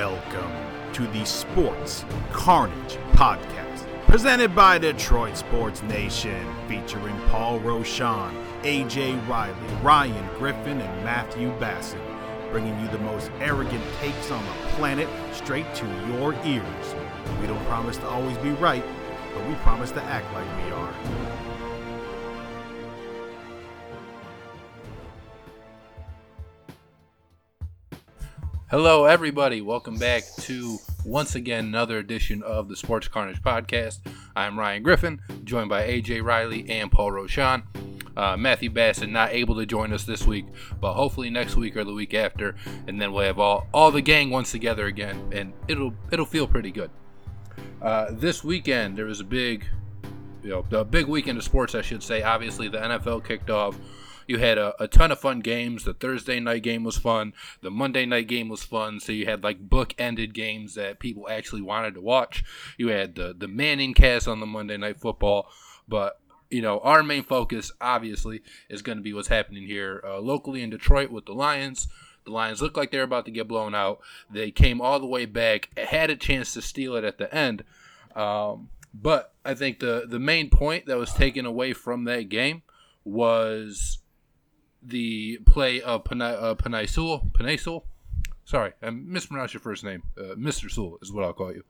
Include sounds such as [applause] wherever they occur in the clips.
Welcome to the Sports Carnage Podcast, presented by Detroit Sports Nation, featuring Paul Roshan, AJ Riley, Ryan Griffin, and Matthew Bassett, bringing you the most arrogant takes on the planet straight to your ears. We don't promise to always be right, but we promise to act like we are. Hello, everybody. Welcome back to once again another edition of the Sports Carnage podcast. I'm Ryan Griffin, joined by AJ Riley and Paul Roshan. Uh, Matthew Bassett not able to join us this week, but hopefully next week or the week after, and then we'll have all all the gang once together again, and it'll it'll feel pretty good. Uh, this weekend there was a big, you know, the big weekend of sports, I should say. Obviously, the NFL kicked off. You had a, a, ton of fun games. The Thursday night game was fun. The Monday night game was fun. So you had like book-ended games that people actually wanted to watch. You had the the Manning cast on the Monday night football, but you know our main focus obviously is going to be what's happening here uh, locally in Detroit with the Lions. The Lions look like they're about to get blown out. They came all the way back, had a chance to steal it at the end. Um, but I think the the main point that was taken away from that game was the play of Penei, uh, Penei Sewell. Penei Sewell? Sorry, I mispronounced your first name. Uh, Mr. Sewell is what I'll call you.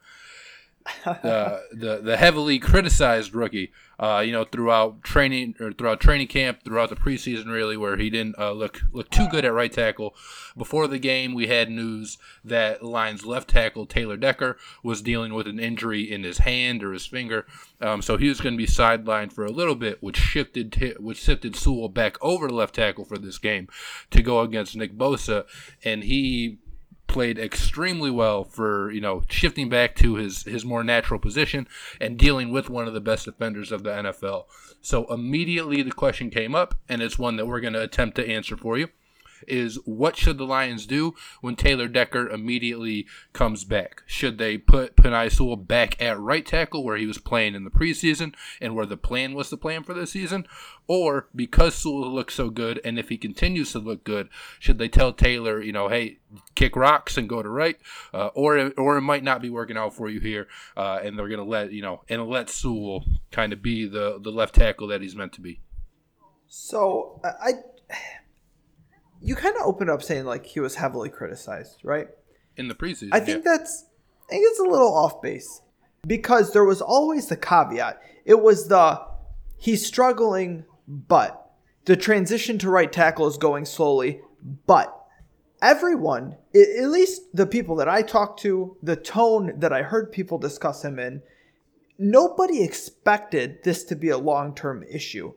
The the heavily criticized rookie, uh, you know, throughout training or throughout training camp, throughout the preseason, really, where he didn't uh, look look too good at right tackle. Before the game, we had news that Lions left tackle Taylor Decker was dealing with an injury in his hand or his finger, um, so he was going to be sidelined for a little bit, which shifted t- which shifted Sewell back over to left tackle for this game to go against Nick Bosa, and he played extremely well for you know shifting back to his his more natural position and dealing with one of the best defenders of the NFL. So immediately the question came up, and it's one that we're going to attempt to answer for you is what should the Lions do when Taylor Decker immediately comes back? Should they put Penei Sewell back at right tackle where he was playing in the preseason and where the plan was to plan for the season? Or because Sewell looks so good and if he continues to look good, should they tell Taylor, you know, hey, kick rocks and go to right? Uh, or, or it might not be working out for you here uh, and they're going to let, you know, and let Sewell kind of be the, the left tackle that he's meant to be. So I you kind of opened up saying like he was heavily criticized, right? In the preseason. I think yeah. that's I think it's a little off base because there was always the caveat. It was the he's struggling, but the transition to right tackle is going slowly, but everyone, at least the people that I talked to, the tone that I heard people discuss him in, nobody expected this to be a long-term issue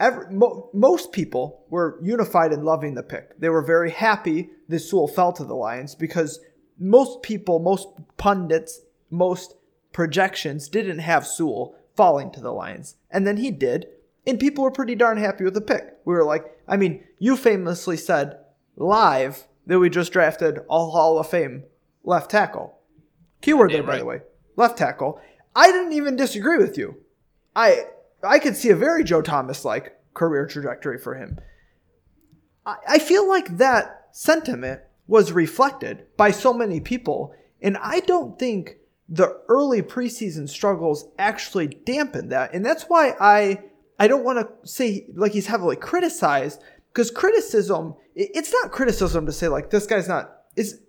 every, mo- most people were unified in loving the pick. They were very happy that Sewell fell to the Lions because most people, most pundits, most projections didn't have Sewell falling to the Lions. And then he did. And people were pretty darn happy with the pick. We were like, I mean, you famously said live that we just drafted all Hall of Fame left tackle. Keyword there, by right. the way. Left tackle. I didn't even disagree with you. I I could see a very Joe Thomas like career trajectory for him. I, I feel like that sentiment was reflected by so many people, and I don't think the early preseason struggles actually dampened that. And that's why I I don't want to say like he's heavily criticized because criticism it's not criticism to say like this guy's not is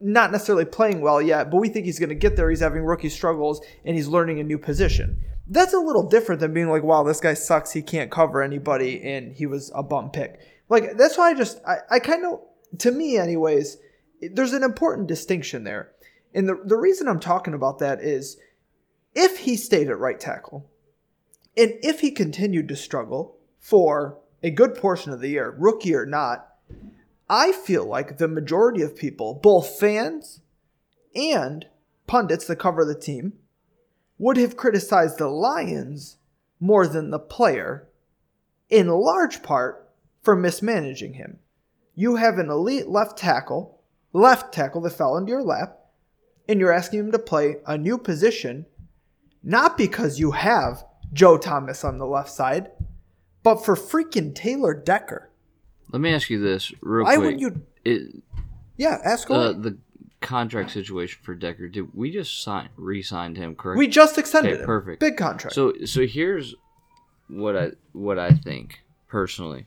not necessarily playing well yet, but we think he's going to get there. He's having rookie struggles and he's learning a new position that's a little different than being like, wow, this guy sucks. He can't cover anybody and he was a bum pick. Like, that's why I just, I, I kind of, to me, anyways, there's an important distinction there. And the, the reason I'm talking about that is if he stayed at right tackle and if he continued to struggle for a good portion of the year, rookie or not, I feel like the majority of people, both fans and pundits that cover the team, would have criticized the Lions more than the player, in large part for mismanaging him. You have an elite left tackle, left tackle that fell into your lap, and you're asking him to play a new position, not because you have Joe Thomas on the left side, but for freaking Taylor Decker. Let me ask you this real Why quick. would you? It, yeah, ask uh, the contract situation for Decker? Did we just sign re-signed him? Correct. We just extended Okay, him. perfect. Big contract. So so here's what I what I think personally.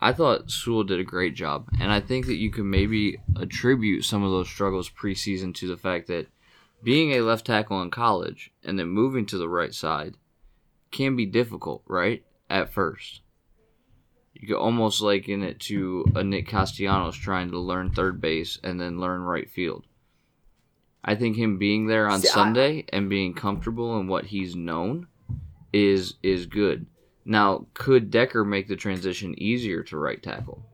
I thought Sewell did a great job, and I think that you can maybe attribute some of those struggles preseason to the fact that being a left tackle in college and then moving to the right side can be difficult, right? At first. You could almost liken it to a Nick Castellanos trying to learn third base and then learn right field. I think him being there on See, I- Sunday and being comfortable in what he's known is is good. Now, could Decker make the transition easier to right tackle?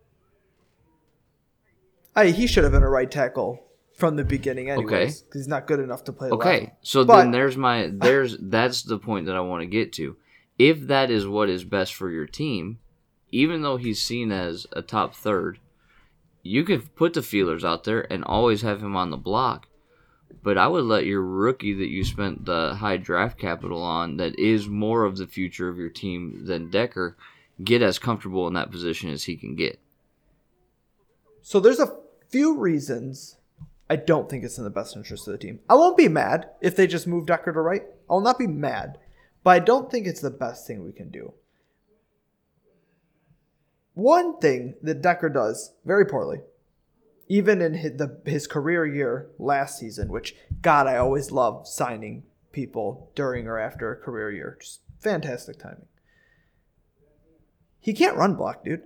I, he should have been a right tackle from the beginning, anyways. 'cause he's not good enough to play Okay, left. so But- then there's my [laughs] there's that's the point that I want to get to. If that is what is best for your team, even though he's seen as a top third, you could put the feelers out there and always have him on the block. But I would let your rookie that you spent the high draft capital on, that is more of the future of your team than Decker, get as comfortable in that position as he can get. So there's a few reasons I don't think it's in the best interest of the team. I won't be mad if they just move Decker to right. I will not be mad, but I don't think it's the best thing we can do. One thing that Decker does very poorly, even in his, the, his career year last season, which God, I always love signing people during or after a career year. Just fantastic timing. He can't run block, dude.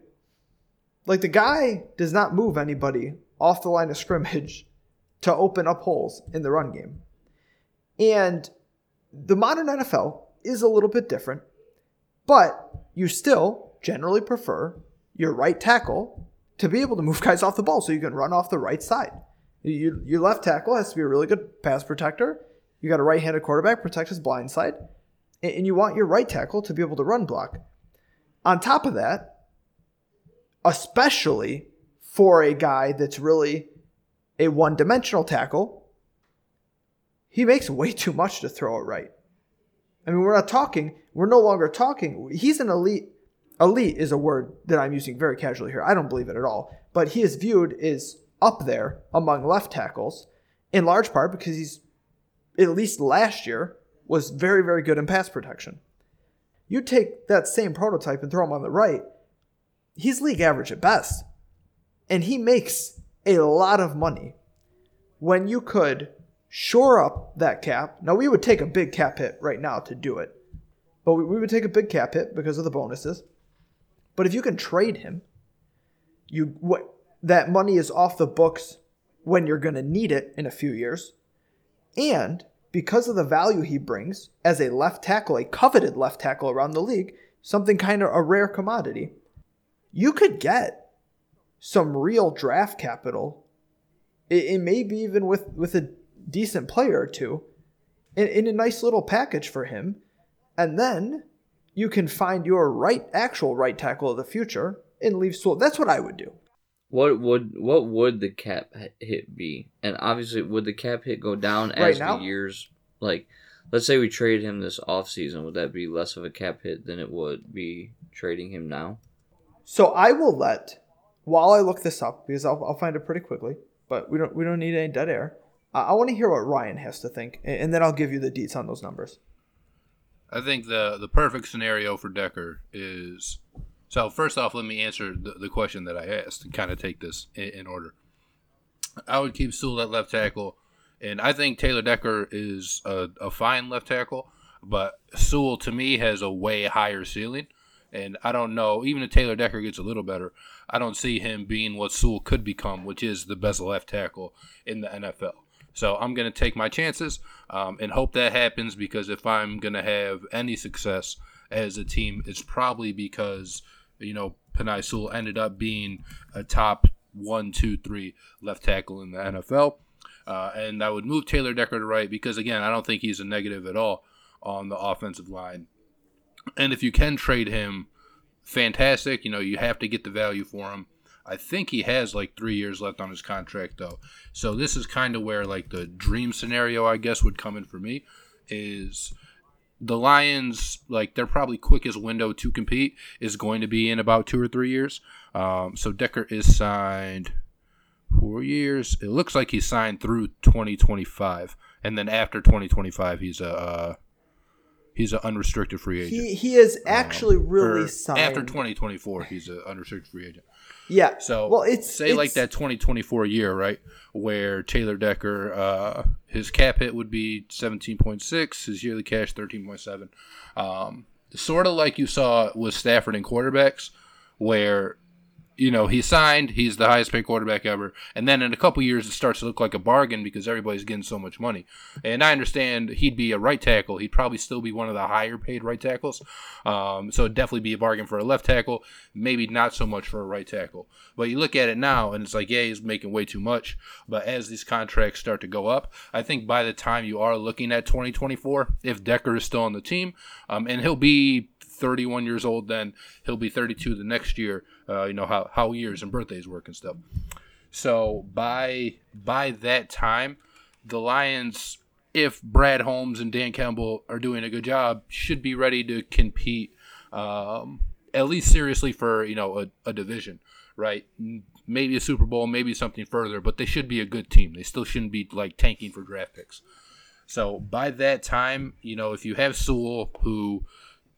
Like the guy does not move anybody off the line of scrimmage to open up holes in the run game. And the modern NFL is a little bit different, but you still generally prefer your right tackle to be able to move [laughs] guys off the ball so you can run off the right side. You, your left tackle has to be a really good pass protector. You got a right handed quarterback, protect his blind side. And you want your right tackle to be able to run block. On top of that, especially for a guy that's really a one dimensional tackle, he makes way too much to throw it right. I mean, we're not talking, we're no longer talking. He's an elite. Elite is a word that I'm using very casually here. I don't believe it at all. But he is viewed as up there among left tackles, in large part because he's, at least last year, was very, very good in pass protection. You take that same prototype and throw him on the right, he's league average at best. And he makes a lot of money when you could shore up that cap. Now, we would take a big cap hit right now to do it, but we, would take a big cap hit because of the bonuses. But if you can trade him, you what that money is off the books when you're going to need it in a few years. And because of the value he brings as a left tackle, a coveted left tackle around the league, something kind of a rare commodity, you could get some real draft capital. It, it may be even with, with a decent player or two in, in a nice little package for him. And then you can find your right actual right tackle of the future and leave Sewell. That's what I would do. What would what would the cap hit be? And obviously, would the cap hit go down Right as now? the years like? Let's say we trade him this offseason. Would that be less of a cap hit than it would be trading him now? So I will let, while I look this up, because I'll, I'll find it pretty quickly, but we don't we don't need any dead air. Uh, I want to hear what Ryan has to think, and, and then I'll give you the deets on those numbers. I think the the perfect scenario for Decker is so. First off, let me answer the, the question that I asked and kind of take this in, in order. I would keep Sewell at left tackle, and I think Taylor Decker is a, a fine left tackle, but Sewell to me has a way higher ceiling. And I don't know, even if Taylor Decker gets a little better, I don't see him being what Sewell could become, which is the best left tackle in the NFL. So I'm going to take my chances um, and hope that happens because if I'm going to have any success as a team, it's probably because, you know, Penei Sewell ended up being a top one, two, three left tackle in the NFL. Uh, and I would move Taylor Decker to right because, again, I don't think he's a negative at all on the offensive line. And if you can trade him, fantastic. You know, you have to get the value for him. I think he has like three years left on his contract, though. So this is kind of where like the dream scenario, I guess, would come in for me. Is the Lions like their probably quickest window to compete is going to be in about two or three years. Um, so Decker is signed four years. It looks like he's signed through 2025, and then after 2025, he's a uh, he's an unrestricted free agent. He he is actually Um, really signed after 2024. He's an unrestricted free agent. Yeah. So well, it's say like that 2024 year, right, where Taylor Decker, uh, his cap hit would be 17.6, his yearly cash 13.7. Um, sort of like you saw with Stafford and quarterbacks, where you know he signed, he's the highest paid quarterback ever, and then in a couple years it starts to look like a bargain because everybody's getting so much money. And I understand he'd be a right tackle, he'd probably still be one of the higher paid right tackles, um, so it'd definitely be a bargain for a left tackle, maybe not so much for a right tackle. But you look at it now, and it's like, yeah, he's making way too much. But as these contracts start to go up, I think by the time you are looking at 2024, if Decker is still on the team, um, and he'll be 31 years old, then he'll be 32 the next year. Uh, you know how how years and birthdays work and stuff. So by by that time, the Lions, if Brad Holmes and Dan Campbell are doing a good job, should be ready to compete um, at least seriously for you know a, a division, right? Maybe a Super Bowl, maybe something further, but they should be a good team. They still shouldn't be like tanking for draft picks. So by that time, you know, if you have Sewell, who,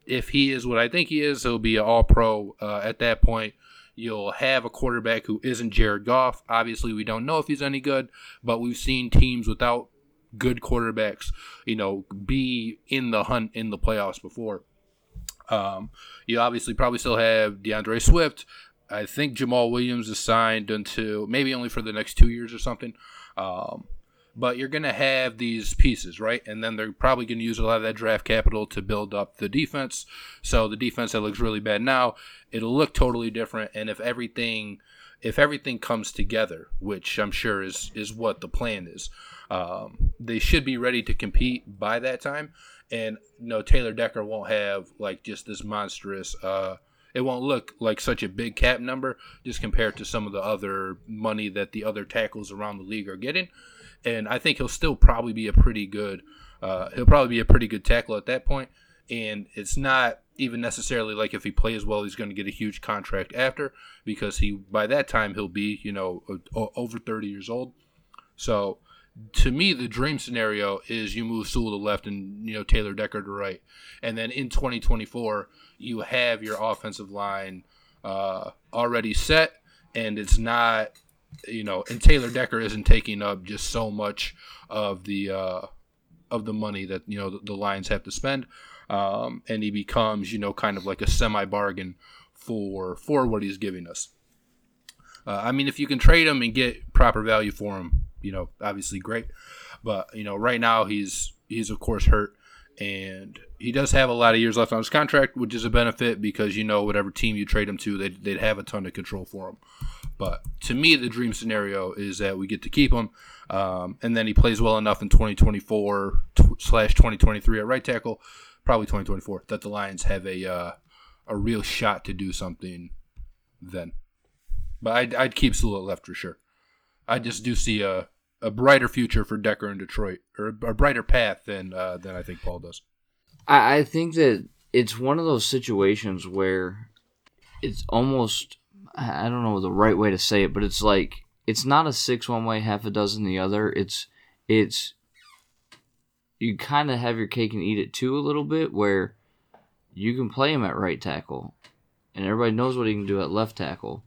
if he is what I think he is, he'll be an All Pro uh, at that point. You'll have a quarterback who isn't Jared Goff. Obviously, we don't know if he's any good, but we've seen teams without good quarterbacks, you know, be in the hunt in the playoffs before. Um, you obviously probably still have D'Andre Swift. I think Jamaal Williams is signed until maybe only for the next two years or something. Um, but you're going to have these pieces, right? And then they're probably going to use a lot of that draft capital to build up the defense. So the defense that looks really bad now, it'll look totally different. And if everything, if everything comes together, which I'm sure is is what the plan is, um, they should be ready to compete by that time. And you know, Taylor Decker won't have like just this monstrous. Uh, it won't look like such a big cap number just compared to some of the other money that the other tackles around the league are getting and I think he'll still probably be a pretty good. Uh, he'll probably be a pretty good tackle at that point. and it's not even necessarily like if he plays well, he's going to get a huge contract after because he by that time he'll be you know over thirty years old. So to me, the dream scenario is you move Sewell to left and you know Taylor Decker to right, and then in 2024 you have your offensive line uh, already set, and it's not you know, and Taylor Decker isn't taking up just so much of the uh, of the money that you know the, the Lions have to spend, um, and he becomes you know kind of like a semi bargain for for what he's giving us. Uh, I mean, if you can trade him and get proper value for him, you know, obviously great. But you know, right now he's he's of course hurt, and he does have a lot of years left on his contract, which is a benefit because you know whatever team you trade him to, they'd, they'd have a ton of control for him. But to me, the dream scenario is that we get to keep him, um, and then he plays well enough in 2024 slash 2023 at right tackle, probably 2024, that the Lions have a uh, a real shot to do something then. But I'd, I'd keep Sewell left for sure. I just do see a, a brighter future for Decker in Detroit, or a, brighter path than uh, than I think Paul does. I, I think that it's one of those situations where it's almost I don't know the right way to say it, but it's like it's not a six one way, half a dozen the other. It's it's you kind of have your cake and eat it too a little bit, where you can play him at right tackle, and everybody knows what he can do at left tackle.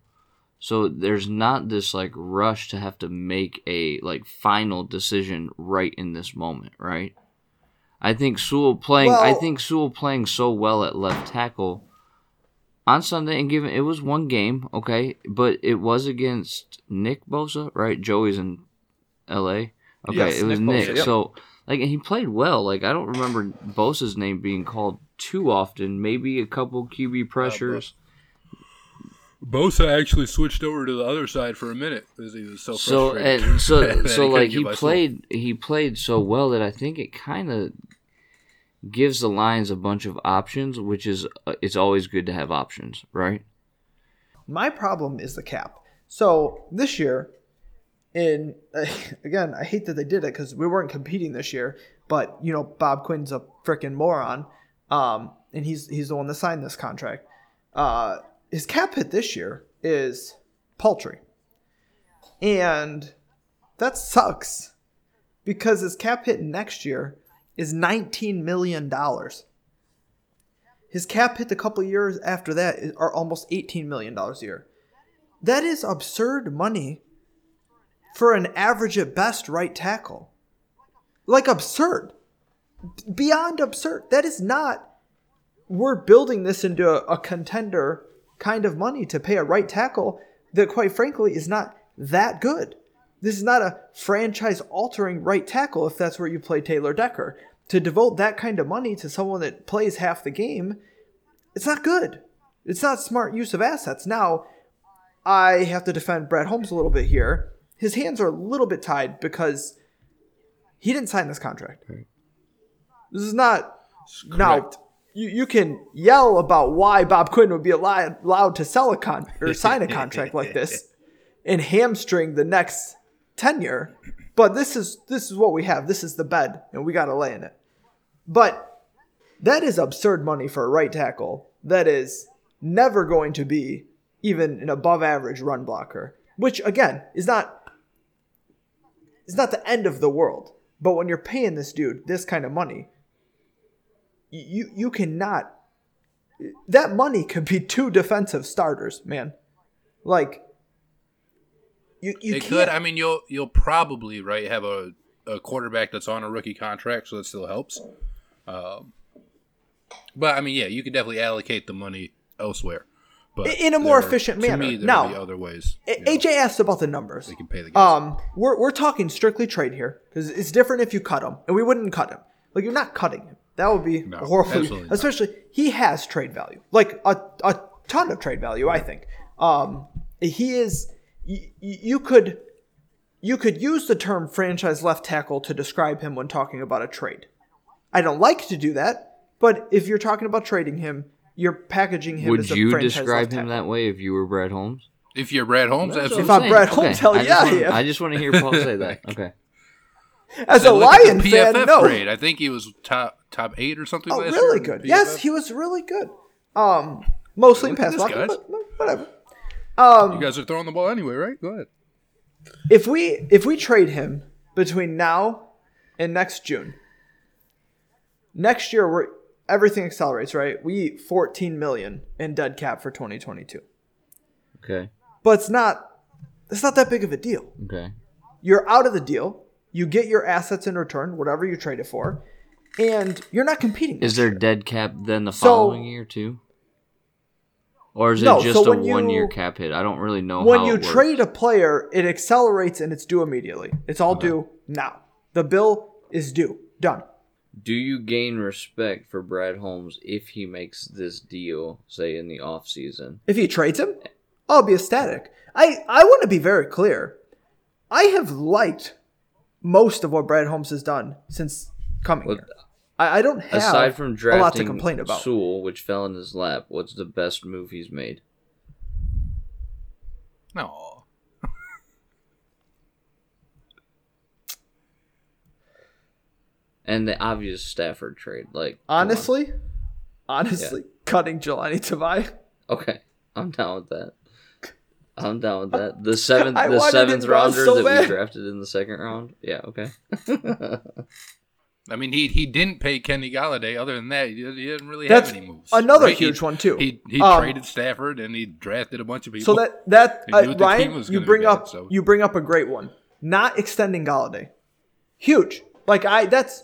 So there's not this like rush to have to make a like final decision right in this moment, right? I think Sewell playing. I think Sewell playing so well at left tackle on Sunday, and given it was one game, okay, but it was against Nick Bosa, right? Joey's in L.A. Okay, Yes, it was Nick Nick. Bosa, yep. So like, and he played well. Like I don't remember Bosa's name being called too often. Maybe a couple QB uh, pressures. Bosa actually switched over to the other side for a minute because he was so so frustrated. and so [laughs] that so like he played he played so well that I think it kind of gives the Lions a bunch of options, which is uh, it's always good to have options, right? My problem is the cap. So this year, in [laughs] again, I hate that they did it because we weren't competing this year. But you know, Bob Quinn's a freaking moron, um, and he's he's the one that signed this contract. Uh, his cap hit this year is paltry. And that sucks because his cap hit next year is $19 million. His cap hit a couple years after that are almost $18 million a year. That is absurd money for an average at best right tackle. Like absurd. Beyond absurd. That is not we're building this into a, a contender kind of money to pay a right tackle that quite frankly is not that good. This is not a franchise altering right tackle if that's where you play Taylor Decker. To devote that kind of money to someone that plays half the game, it's not good. It's not smart use of assets. Now, I have to defend Brad Holmes a little bit here. His hands are a little bit tied because he didn't sign this contract. This is not now. You, you can yell about why Bob Quinn would be allowed, allowed to sell a con or sign a [laughs] contract like this and hamstring the next tenure, but this is this is what we have. This is the bed, and we got to lay in it. But that is absurd money for a right tackle. That is never going to be even an above average run blocker, which again is not is not the end of the world. But when you're paying this dude this kind of money, you you cannot that money could be two defensive starters, man. Like you you it can't could. I mean, you'll you'll probably right have a, a quarterback that's on a rookie contract, so that still helps. Um, but I mean, yeah, you could definitely allocate the money elsewhere. But In a more there- efficient manner. me, there Now, other ways. A- you know, AJ asked about the numbers. they can pay the guys. Um, we're, we're talking strictly trade here because it's different if you cut him, and we wouldn't cut him. Like you're not cutting him. That would be No, horrible. Especially he has trade value, like a, a ton of trade value. I think. Um, he is. You, you could you could use the term franchise left tackle to describe him when talking about a trade. I don't like to do that, but if you're talking about trading him, you're packaging him Would as a you franchise describe left him tackle. that way if you were Brad Holmes? if you're Brad Holmes, That's what absolutely. If I'm saying. Brad Holmes, hell I just yeah, wanna- yeah. I just want to hear Paul say that. [laughs] Okay. As a So look at Lion the fan, no. grade. I think he was top top eight or something. Oh, last really year good. Yes, he was really good. Um, mostly in pass blocking, but but whatever. Um, You guys are throwing the ball anyway, right? Go ahead. if we if we trade him between now and next June, next year we're everything accelerates, right? We eat 14 million in dead cap for 2022, Okay. but it's not it's not that big of a deal. Okay. You're out of the deal. You get your assets in return, whatever you trade it for, and you're not competing. Is there year. dead cap then the So- following year too? Or is it just so a when you- one year cap hit? I don't really know when you it works. trade a player, it accelerates and it's due immediately. It's all due now. The bill is due. Done. Do you gain respect for Brad Holmes if he makes this deal, say in the off season? If he trades him, I'll be ecstatic. I, I want to be very clear. I have liked most of what Brad Holmes has done since coming Well, here. I, I don't have Aside from a lot to complain about. Sewell, which fell in his lap, what's the best move he's made? No. [laughs] And the obvious Stafford trade, like come on. Honestly, honestly, cutting Jahlani Tavai. Okay, I'm down with that. I'm down with that. The [laughs] seventh, I the seventh him rounder so that bad. we drafted in the second round. Yeah, okay. [laughs] I mean, he he didn't pay Kenny Golladay. Other than that, he, he didn't really That's have any moves. another right? huge He- one, too. He he Um, traded Stafford and he drafted a bunch of people. So that that uh, knew the team Ryan, you bring bad, up so- you bring up a great one. Not extending Golladay, huge. Like I, that's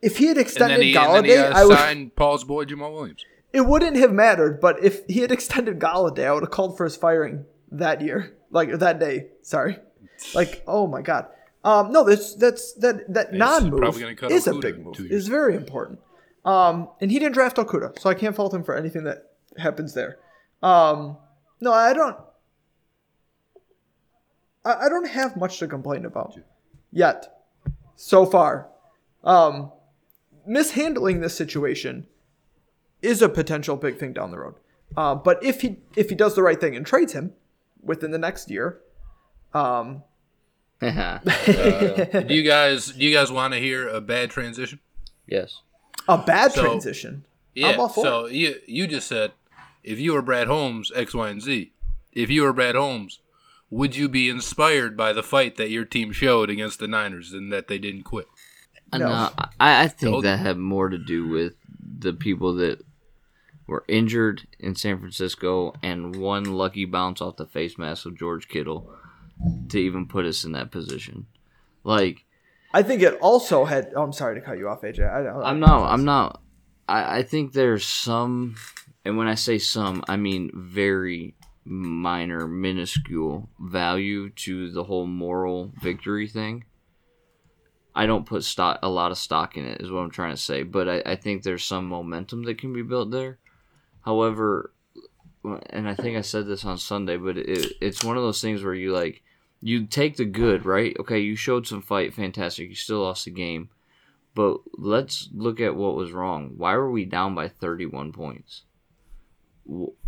if he had and extended he, and then Golladay, he uh, I would. signed Paul's boy Jamaal Williams. It wouldn't have mattered, but if he had extended Golladay, I would have called for his firing that year, like that day. Sorry, like oh my god. Um, no, that's that's that that non move is a big move. It's very important. Um, and he didn't draft Okudah, so I can't fault him for anything that happens there. Um, no, I don't. I, I don't have much to complain about yet, so far. Um, mishandling this situation is a potential big thing down the road. Uh, but if he if he does the right thing and trades him within the next year, um, Do you guys do you guys want to hear a bad transition? yes. a bad So- transition. Yeah. I'm all for so you you just said if you were Brad Holmes X Y and Z, if you were Brad Holmes, would you be inspired by the fight that your team showed against the Niners and that they didn't quit? Uh, No. No, I, I think Told- that had more to do with the people that were injured in San Francisco and one lucky bounce off the face mask of George Kittle to even put us in that position. Like I think it also had. Oh, I'm sorry to cut you off, AJ. I, I'm not. I'm not. I, I think there's some, and when I say some, I mean very minor, minuscule value to the whole moral victory thing. I don't put stock a lot of stock in it, is what I'm trying to say. But I, I think there's some momentum that can be built there. However, and I think I said this on Sunday, but it, it's one of those things where you like you take the good, right? Okay, you showed some fight, fantastic. You still lost the game. But let's look at what was wrong. Why were we down by 31 points?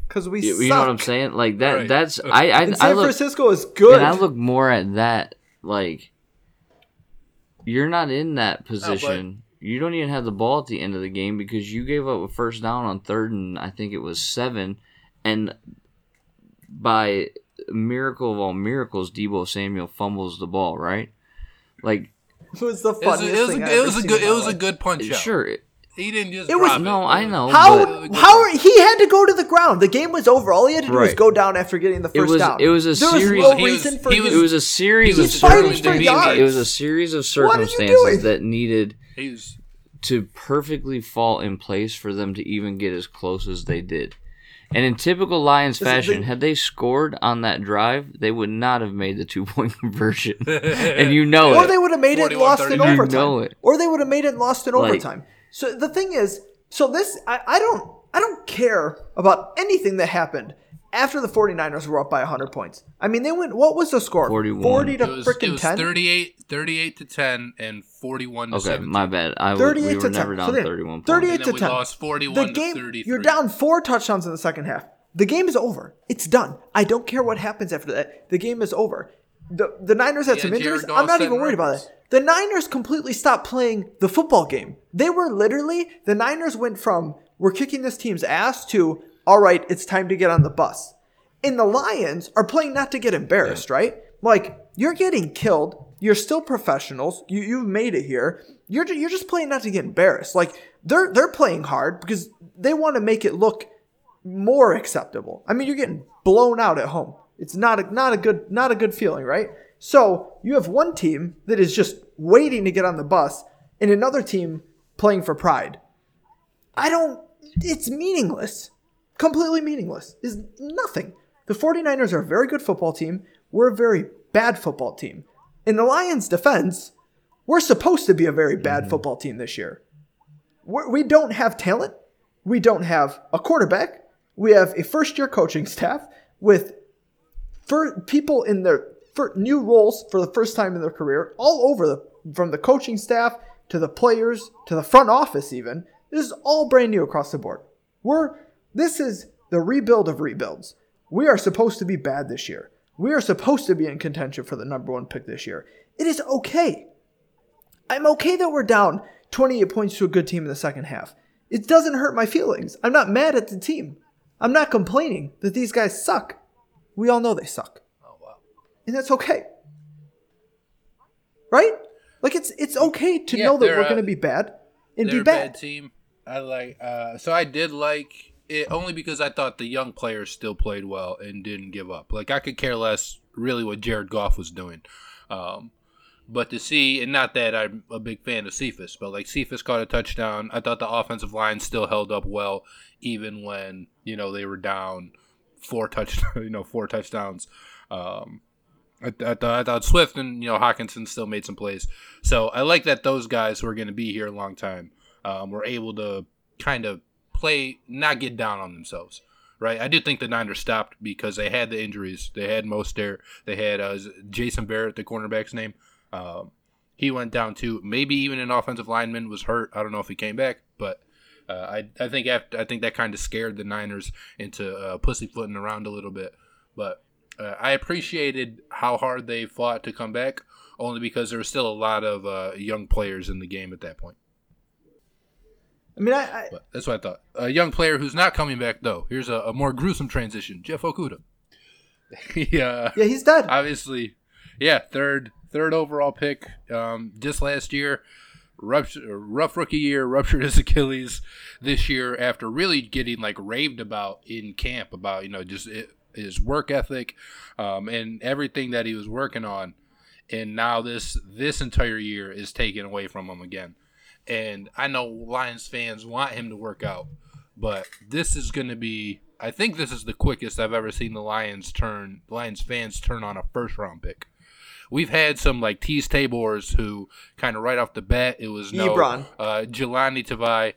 Because we. You, you know what I'm saying? Like that. Right. That's I. I, And I San look Francisco is good. and I look more at that. Like you're not in that position. you don't even have the ball at the end of the game because you gave up a first down on third and I think it was seven, and by miracle of all miracles, Deebo Samuel fumbles the ball. Right? Like it was the It was, funniest a, it was, thing a, I've it ever was a good it my was a good punch out. sure. He didn't just It was- drop No, I know, How It was a good how he had to go to the ground? The game was over. All he had to do was go down after getting the It first was- down. it was a there series- was no He was- reason for was- It was a series he of fighting for circumstances. yards. It was a series of What are you circumstances that needed He was to perfectly fall in place for them to even get as close as they did. And in typical Lions fashion, they- had they scored on that drive, they would not have made the two point [laughs] conversion. [laughs] and you know or it. Or they would have made it and lost in 41-39. You overtime. know it. Or they would have made it and lost in Like- overtime. So the thing is, so this I, I don't I don't care about anything that happened after the 49ers were up by 100 points. I mean, they went what was the score? 41. 40 to it was, it freaking 10. 38, 38 to 10 and 41 to okay, 17. my bad. I w- 38 we to were 10. down So 31 points. 38 And then to we 10. lost 41 the to game, 33. You're down four touchdowns in the second half. The game is over. It's done. I don't care what happens after that. The game is over. The the Niners had Yeah, some injuries. I'm not even worried about it. The Niners completely stopped playing the football game. They were literally the Niners went from we're kicking this team's ass to all right, it's time to get on the bus. And the Lions are playing not to get embarrassed, right? Like you're getting killed. You're still professionals. You you've made it here. You're you're just playing not to get embarrassed. Like they're they're playing hard because they want to make it look more acceptable. I mean, you're getting blown out at home. It's not a, not a good not a good feeling, right? So you have one team that is just waiting to get on the bus, and another team playing for pride. I don't. It's meaningless. Completely meaningless. Is nothing. The 49ers are a very good football team. We're a very bad football team. In the Lions' defense, we're supposed to be a very bad mm-hmm. football team this year. We're, we don't have talent. We don't have a quarterback. We have a first year coaching staff with people in their new roles for the first time in their career, all over the from the coaching staff to the players to the front office. Even this is all brand new across the board. We're this is the rebuild of rebuilds. We are supposed to be bad this year. We are supposed to be in contention for the number one pick this year. It is okay. I'm okay that we're down 28 points to a good team in the second half. It doesn't hurt my feelings. I'm not mad at the team. I'm not complaining that these guys suck. We all know they suck. Oh, wow. And that's okay. Right? Like it's it's okay to Yeah, know that we're a- going to be bad and be a bad. bad team. I like. Uh, so I did like it only because I thought the young players still played well and didn't give up. Like I could care less really what Jared Goff was doing. Um, but to see, and not that I'm a big fan of Cephus, but like Cephus caught a touchdown. I thought the offensive line still held up well, even when you know they were down four touch, [laughs] you know, four touchdowns. Um, I, I, thought, I thought Swift and you know Hockenson still made some plays. So I like that those guys who are going to be here a long time um, were able to kind of play, not get down on themselves. Right, I do think the Niners stopped because they had the injuries. They had Mostert. They had uh, Jason Verrett, the cornerback's name. Um, he went down too. Maybe even an offensive lineman was hurt. I don't know if he came back, but uh, I I think after, I think that kind of scared the Niners into uh, pussyfooting around a little bit. But uh, I appreciated how hard they fought to come back, only because there was still a lot of uh, young players in the game at that point. I mean, I, I that's what I thought. A young player who's not coming back though. Here's a, a more gruesome transition. Jeff Okudah. [laughs] yeah, Yeah, he's dead. obviously, yeah, third third overall pick. Um, just last year, rough, rough rookie year, [laughs] ruptured his Achilles. This year, after really getting like raved about in camp about you know just it, his work ethic, um, and everything that he was working on, and now this this entire year is taken away from him again. And I know Lions fans want him to work out, but this is going to be. I think this is the quickest I've ever seen the Lions turn Lions fans turn on a first round pick. We've had some like Teez Tabors who kind of right off the bat it was no Ebron. uh, Jahlani Tavai.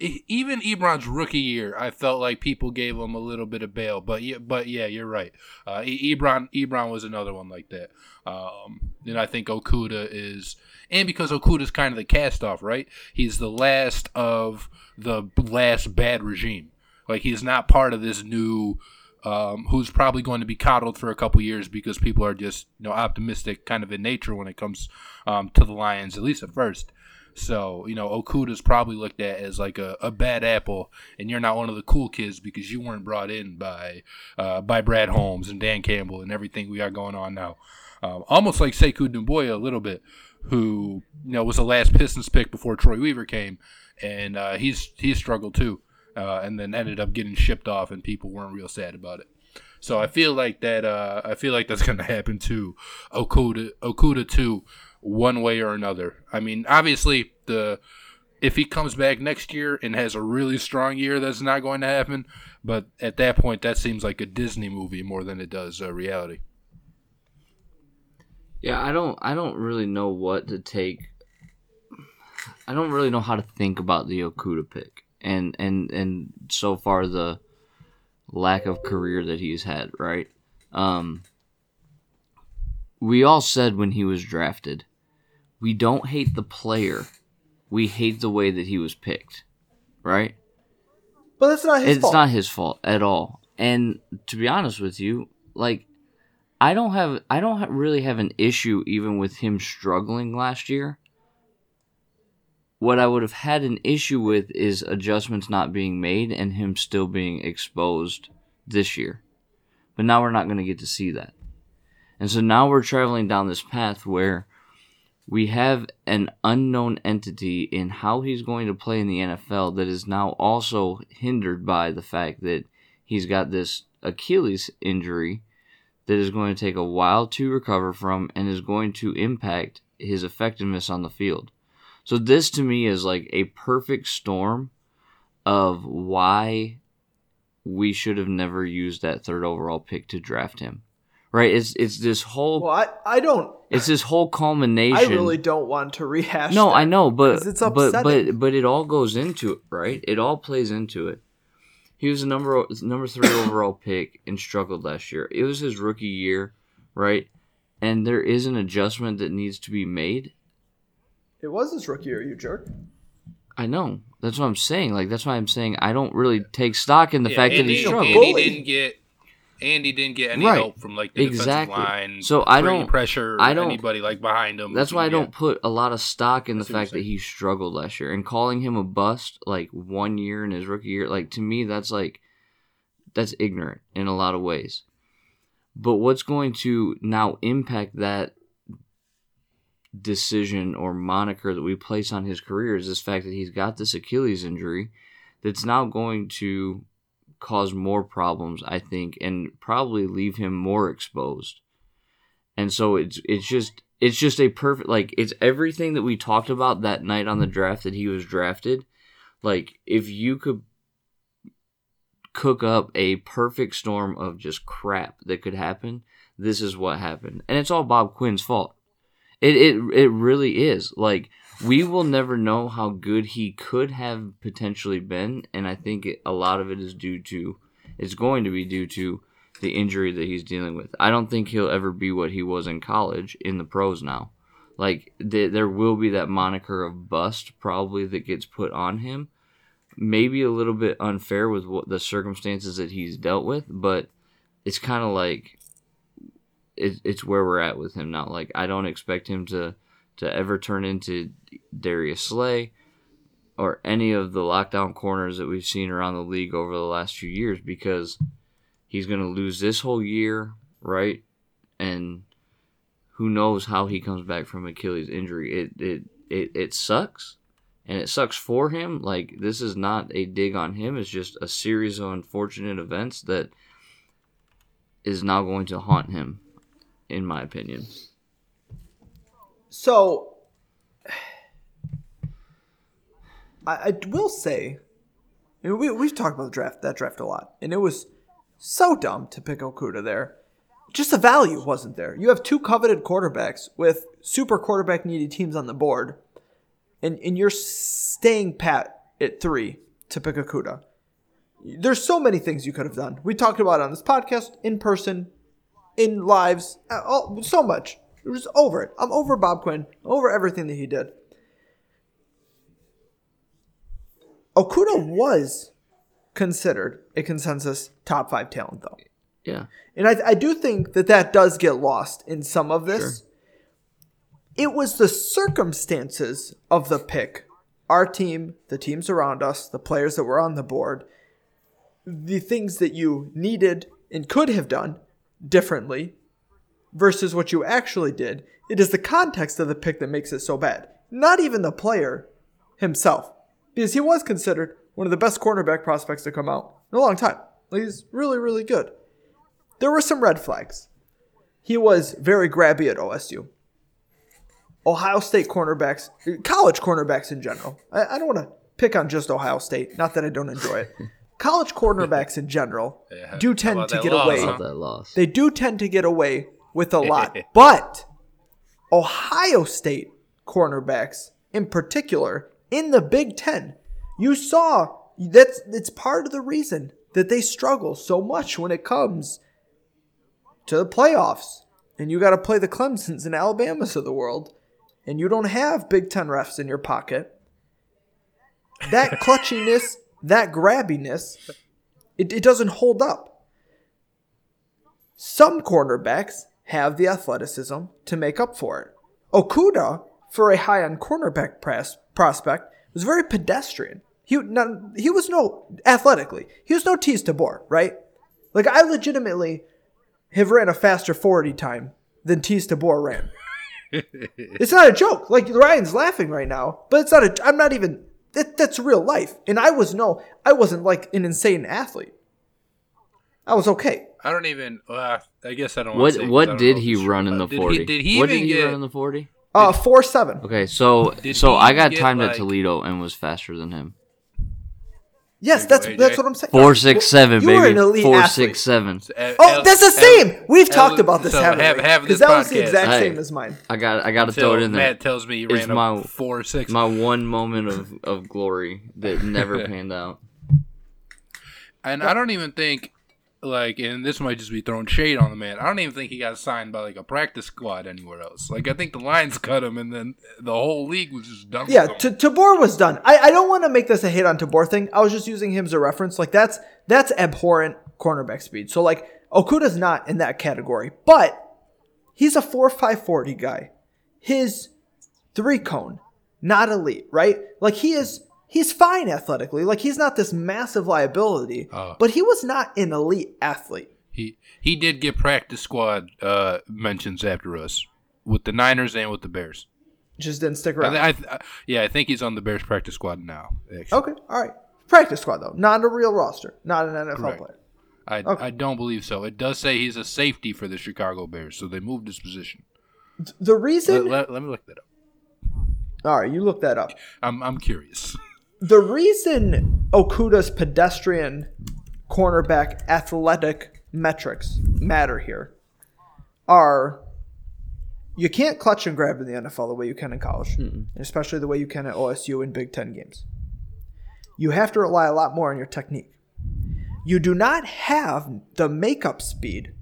E- Even Ebron's rookie year, I felt like people gave him a little bit of bail, but yeah, but yeah, you're right. Uh, Ebron, Ebron was another one like that. Um, and I think Okudah is, and because Okudah's kind of the cast off, right? He's the last of the last bad regime. Like he's not part of this new, um, who's probably going to be coddled for a couple years because people are just you know optimistic kind of in nature when it comes um, to the Lions, at least at first. So you know Okudah's probably looked at as like a, a bad apple, and you're not one of the cool kids because you weren't brought in by uh, by Brad Holmes and Dan Campbell and everything we got going on now. Um, almost like Sekou Doumbouya a little bit, who you know was the last Pistons pick before Troy Weaver came, and uh, he's he struggled too, uh, and then ended up getting shipped off, and people weren't real sad about it. So I feel like that. Uh, I feel like that's [laughs] going to happen to Okudah. Okudah too, one way or another. I mean, obviously the if he comes back next year and has a really strong year, that's not going to happen. But at that point, that seems like a Disney movie more than it does uh, reality. Yeah, I don't I don't really know what to take I don't really know how to think about the Okudah pick and and and so far the lack of career that he's had, right? Um we all said when he was drafted, we don't hate the player. We hate the way that he was picked. Right? but that's not his it's fault. not his fault at all. And to be honest with you, like I don't have I don't really have an issue even with him struggling last year. What I would have had an issue with is adjustments not being made and him still being exposed this year. But now we're not going to get to see that. And so now we're traveling down this path where we have an unknown entity in how he's going to play in the NFL that is now also hindered by the fact that he's got this Achilles injury that is going to take a while to recover from and is going to impact his effectiveness on the field. So this to me is like a perfect storm of why we should have never used that third overall pick to draft him. Right? It's it's this whole well, I, I don't. it's this whole [laughs] culmination. I really don't want to rehash. No, that, I know, but it's but upsetting. but but it all goes into it, right? It all plays into it. He was a number number three overall pick and struggled last year. It was his rookie year, right? And there is an adjustment that needs to be made. It was his rookie year, you jerk. I know. That's what I'm saying. Like that's why I'm saying I don't really take stock in the fact that he Andy, struggled. Andy Bully. didn't get. Andy didn't get any Right. help from like the Exactly. defensive line. So I don't- pressure. I don't- anybody like behind him. That's why I don't put a lot of stock in the what you're fact that he struggled last year and calling him a bust like one year in his rookie year. Like to me, that's like that's ignorant in a lot of ways. But what's going to now impact that decision or moniker that we place on his career is this fact that he's got this Achilles injury that's now going to cause more problems, I think, and probably leave him more exposed. And so it's it's just it's just a perfect like it's everything that we talked about that night on the draft that he was drafted. Like if you could cook up a perfect storm of just crap that could happen, this is what happened. And it's all Bob Quinn's fault. It it it really is. Like we will never know how good he could have potentially been, and I think a lot of it is due to it's going to be due to the injury that he's dealing with. I don't think he'll ever be what he was in college in the pros now. Like th- there will be that moniker of bust probably that gets put on him. Maybe a little bit unfair with what the circumstances that he's dealt with, but it's kind of like it, it's where we're at with him now. Like I don't expect him to to ever turn into Darius Slay or any of the lockdown corners that we've seen around the league over the last few years because He's going to lose this whole year, right? And who knows how he comes back from Achilles injury. It it it, it sucks. And it sucks for him. Like this is not a dig on him. It's just a series of unfortunate events that is now going to haunt him, in my opinion. So, I, I will say, we we've talked about the draft that draft a lot, and it was so dumb to pick Okudah there. Just the value wasn't there. You have two coveted quarterbacks with super quarterback needy teams on the board, and and you're staying pat at three to pick Okudah. There's so many things you could have done. We talked about it on this podcast, in person, in lives, uh, oh, so much. It was over it. I'm over Bob Quinn, over everything that he did. Okudah was considered a consensus top five talent, though. Yeah. And I, I do think that that does get lost in some of this. It was the circumstances of the pick, our team, the teams around us, the players that were on the board, the things that you needed and could have done differently versus what you actually did. It is the context of the pick that makes it so bad. Not even the player himself, because he was considered one of the best cornerback prospects to come out in a long time. He's really, really good. There were some red flags. He was very grabby at OSU. Ohio State cornerbacks, college cornerbacks in general. I, I don't want to pick on just Ohio State. Not that I don't enjoy it. [laughs] college cornerbacks in general Yeah, do tend to get loss, away. huh? Love that loss. They do tend to get away with a lot. [laughs] but Ohio State cornerbacks in particular in the Big 10, you saw that's it's part of the reason that they struggle so much when it comes to the playoffs. And you got to play the Clemsons and Alabamas of the world, and you don't have Big 10 refs in your pocket. That [laughs] clutchiness, that grabbiness, it, it doesn't hold up. Some cornerbacks have the athleticism to make up for it. Okudah, for a high end cornerback pres- prospect, was very pedestrian. He, he was no, athletically, he was no Teez Tabor, right? Like, I legitimately have ran a faster 40 time than Teez Tabor ran. [laughs] it's not a joke. Like, Ryan's laughing right now, but it's not a, I'm not even, that, that's real life. And I was no, I wasn't like an insane athlete. I was okay. I don't even. Uh, I guess I don't. wanna say What 'cause I what did he run in the forty? Did he what even did he get? run in the forty? Uh, four seven. Okay, so so I got timed like- at Toledo and was faster than him. Yes, that's go, that's what I'm saying. Four six seven, You were baby. an elite Four athlete. six seven. Uh, Oh, that's the El- same. We've El- talked about this, so haven't half, we? Because this that was the exact Hey. same as mine. I got I got to throw it in there. Matt tells me he It's ran my- a four six. My one moment of, of glory that never [laughs] panned out. And I don't even think, like, and this might just be throwing shade on the man. I don't even think he got signed by like a practice squad anywhere else. Like, I think the Lions [laughs] cut him, and then the whole league was just done. Yeah. T- Tabor was done. I, I don't want to make this a hate on Tabor thing. I was just using him as a reference. Like that's that's abhorrent cornerback speed. So like Okudah's not in that category, but he's a four five forty guy. His three cone, not elite, right? Like he is he's fine athletically. Like he's not this massive liability, Oh. but he was not an elite athlete. he he did get practice squad uh, mentions after us with the Niners and with the Bears. Just didn't stick I, around. th- I, th- yeah, I think he's on the Bears practice squad now. Actually. okay, all right. Practice squad though, not a real roster, not an NFL Correct. player. I, Okay. I don't believe so. It does say he's a safety for the Chicago Bears, so they moved his position. The Let, reason, let- let me look that up. all right, you look that up. I'm I'm curious. [laughs] the reason Okudah's pedestrian cornerback athletic metrics matter here are you can't clutch and grab in the NFL the way you can in college, and especially the way you can at OSU in Big Ten games. You have to rely a lot more on your technique. You do not have the makeup speed.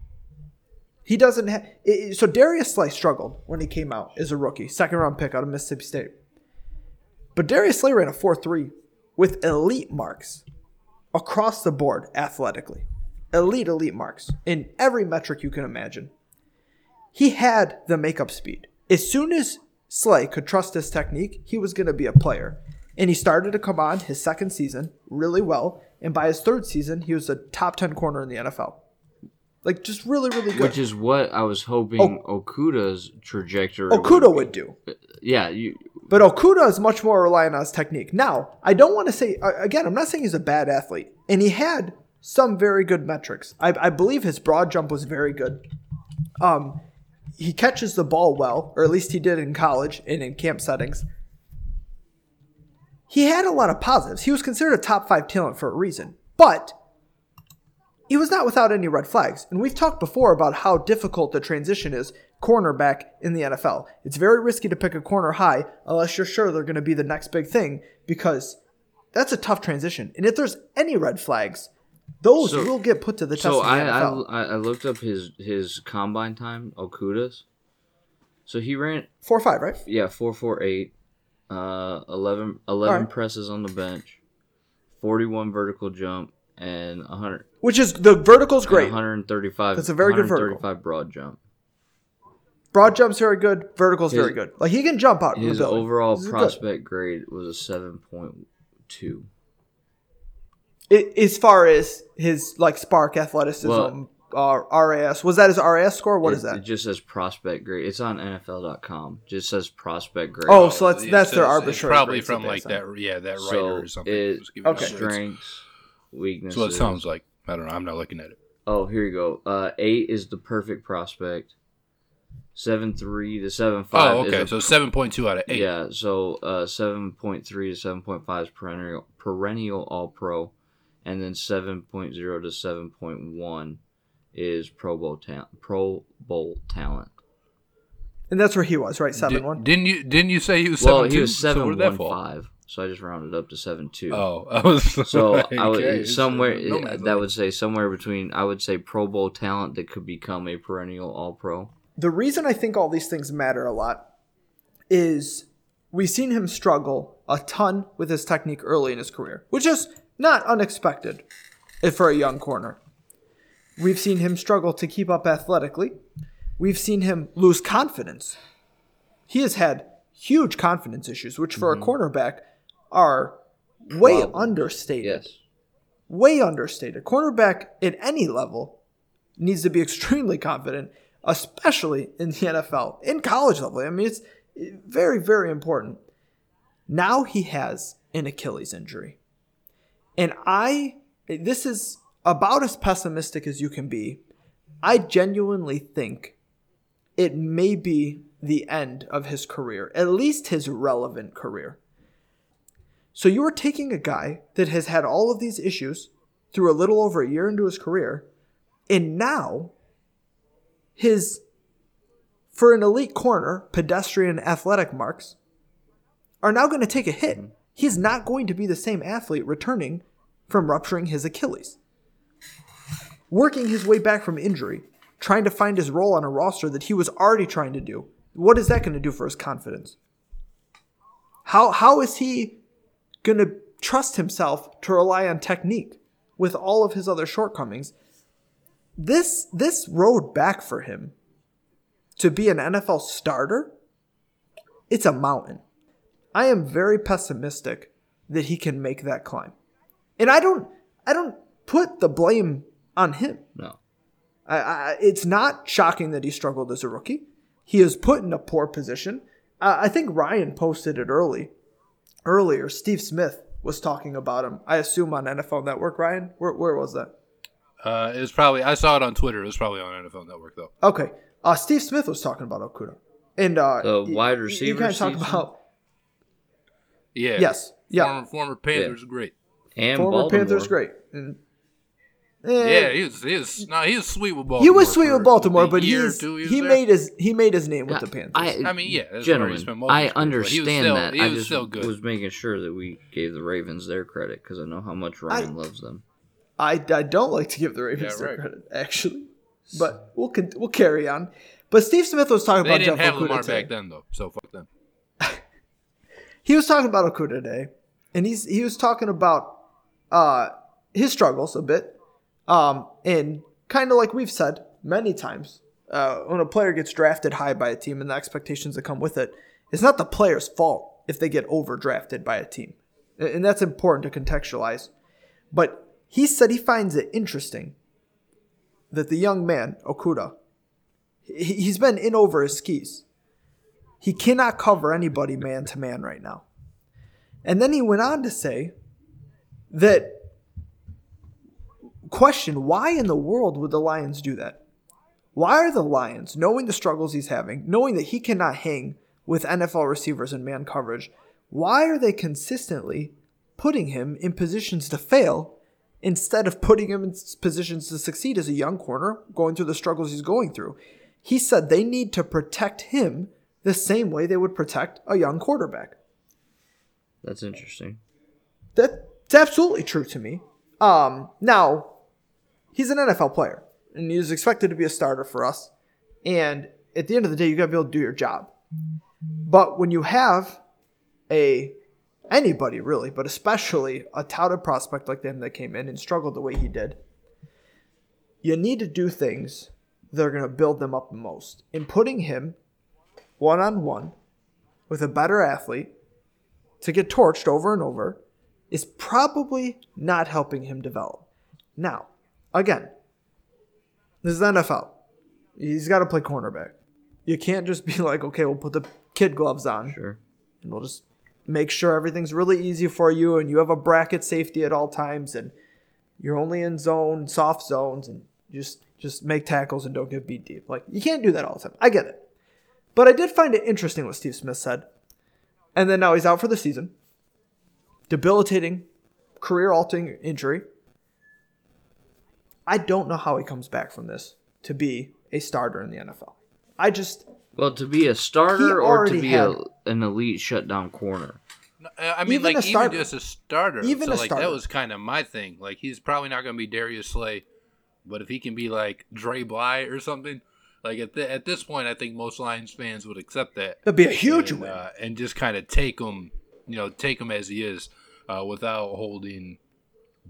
He doesn't have. So Darius Slay struggled when he came out as a rookie, second round pick out of Mississippi State. But Darius Slay ran a 4 3 with elite marks across the board athletically. Elite, elite marks in every metric you can imagine. He had the makeup speed. As soon as Slay could trust his technique, he was going to be a player. And he started to come on his second season really well. And by his third season, he was a top 10 corner in the NFL. Like just really, really good. Which is what I was hoping Okudah's trajectory. Okudah would, would do. Yeah, you. But Okudah is much more reliant on his technique. Now, I don't want to say uh, again. I'm not saying he's a bad athlete, and he had some very good metrics. I, I believe his broad jump was very good. Um, he catches the ball well, or at least he did in college and in camp settings. He had a lot of positives. He was considered a top five talent for a reason, but he was not without any red flags. And we've talked before about how difficult the transition is cornerback in the NFL. It's very risky to pick a corner high unless you're sure they're going to be the next big thing because that's a tough transition. And if there's any red flags, those So- will get put to the test So the I. I I looked up his his combine time Okudah's. So he ran four five, right? yeah four four eight, uh 11, 11 Alright. presses on the bench, forty one vertical jump, and hundred Which is the vertical's great. One hundred thirty five. That's a very good vertical. Thirty five broad jump. Broad jump's very good. Vertical's His- very good. Like he can jump out. the His overall This prospect grade was a seven point two. I- as far as his like spark athleticism, Well- uh, RAS was that his RAS score? What it, is that? It just says prospect grade. It's on NFL.com. Just says prospect grade. Oh, so that's It that's their says- it's arbitrary. Probably from like assign. that. Yeah, that writer So or something. it was Okay. strengths, weaknesses. That's what it sounds like. I don't know. I'm not looking at it. Oh, here you go. Uh, eight is the perfect prospect. Seven three to seven five. Oh, okay. a- So 7.2 out of 8. yeah. So uh, seven point three to seven point five is perennial perennial All Pro, and then seven point zero to seven point one is Pro Bowl talent. Pro Bowl talent. and that's where he was, right? Seven Did, one. Didn't you didn't you say he was Well, 7 he was so seven did that one five. So I just rounded up to seven two. Oh, [laughs] I was So like, I would okay, uh, somewhere no man's that land. would say somewhere between I would say Pro Bowl talent that could become a perennial All Pro. The reason I think all these things matter a lot is we've seen him struggle a ton with his technique early in his career, which is not unexpected for a young corner. We've seen him struggle to keep up athletically. We've seen him lose confidence. He has had huge confidence issues, which for a mm-hmm. cornerback are way understated Yes. way understated. Cornerback at any level needs to be extremely confident, especially in the NFL, in college level. I mean, it's very, very important. Now he has an Achilles injury. And I, this is about as pessimistic as you can be. I genuinely think it may be the end of his career, at least his relevant career. So you are taking a guy that has had all of these issues through a little over a year into his career, and now his for an elite corner, pedestrian athletic marks are now going to take a hit. Mm-hmm. He's not going to be the same athlete returning from rupturing his Achilles. Working his way back from injury, trying to find his role on a roster that he was already trying to do. What is that going to do for his confidence? How how is he going to trust himself to rely on technique with all of his other shortcomings? This this road back for him to be an NFL starter, it's a mountain. I am very pessimistic that he can make that climb. And I don't I don't put the blame on him. No. I, I, it's not shocking that he struggled as a rookie. He is put in a poor position. Uh, I think Ryan posted it early. Earlier, Steve Smith was talking about him. I assume on NFL Network. Ryan, where, where was that? Uh, it was probably I saw it on Twitter. It was probably on NFL Network though. Okay, uh, Steve Smith was talking about Okudah, and uh, The he- wide he- receiver He kind of talked about Yeah. yes, yeah, Former, former Panthers great. And former Baltimore. Panthers great. And, Yeah, he was he was no, he was sweet with Baltimore. he was sweet with Baltimore, but year he's, two was he made his he made his name with Yeah, the Panthers. I, I mean, yeah, that's where he gentlemen, spent I his career, but he was understand still- that. he I was just still good. was making sure that we gave the Ravens their credit because I know how much Ryan loves them. I, I don't like to give the Ravens Yeah, their right. credit, actually. But we'll con- we'll carry on. But Steve Smith was talking They about didn't Jeff have Okudah Lamar today. back then though, so fuck them. [laughs] He was talking about Okudah today, and he's he was talking about uh, his struggles a bit, um, and kind of like we've said many times, uh, when a player gets drafted high by a team and the expectations that come with it, it's not the player's fault if they get overdrafted by a team, and that's important to contextualize. But he said he finds it interesting that the young man, Okudah, he's been in over his skis. He cannot cover anybody man to man right now. And then he went on to say that question why in the world would the Lions do that? Why are the Lions, knowing the struggles he's having, knowing that he cannot hang with NFL receivers in man coverage, why are they consistently putting him in positions to fail instead of putting him in positions to succeed as a young corner going through the struggles he's going through? He said they need to protect him the same way they would protect a young quarterback. That's interesting. That's absolutely true to me. Um, now, he's an NFL player, and he's expected to be a starter for us. And at the end of the day, you got to be able to do your job. But when you have a anybody really, but especially a touted prospect like him that came in and struggled the way he did, you need to do things that are going to build them up the most. In putting him one on one with a better athlete to get torched over and over is probably not helping him develop. Now, again, this is the NFL. He's got to play cornerback. You can't just be like, okay, we'll put the kid gloves on Sure. and we'll just make sure everything's really easy for you and you have a bracket safety at all times and you're only in zone, soft zones, and just just make tackles and don't get beat deep. Like you can't do that all the time. I get it. But I did find it interesting what Steve Smith said. And then now he's out for the season. Debilitating, career altering injury. I don't know how he comes back from this to be a starter in the NFL. I just Well, to be a starter or to be had- a, an elite shutdown corner. I mean, Even like a even just a starter. Even so, a like starter. that was kind of my thing. Like he's probably not going to be Darius Slay, but if he can be like Dre Bly or something, like at the, at this point, I think most Lions fans would accept that. that'd be a huge and, win. uh, and just kind of take him, you know, take him as he is, uh, without holding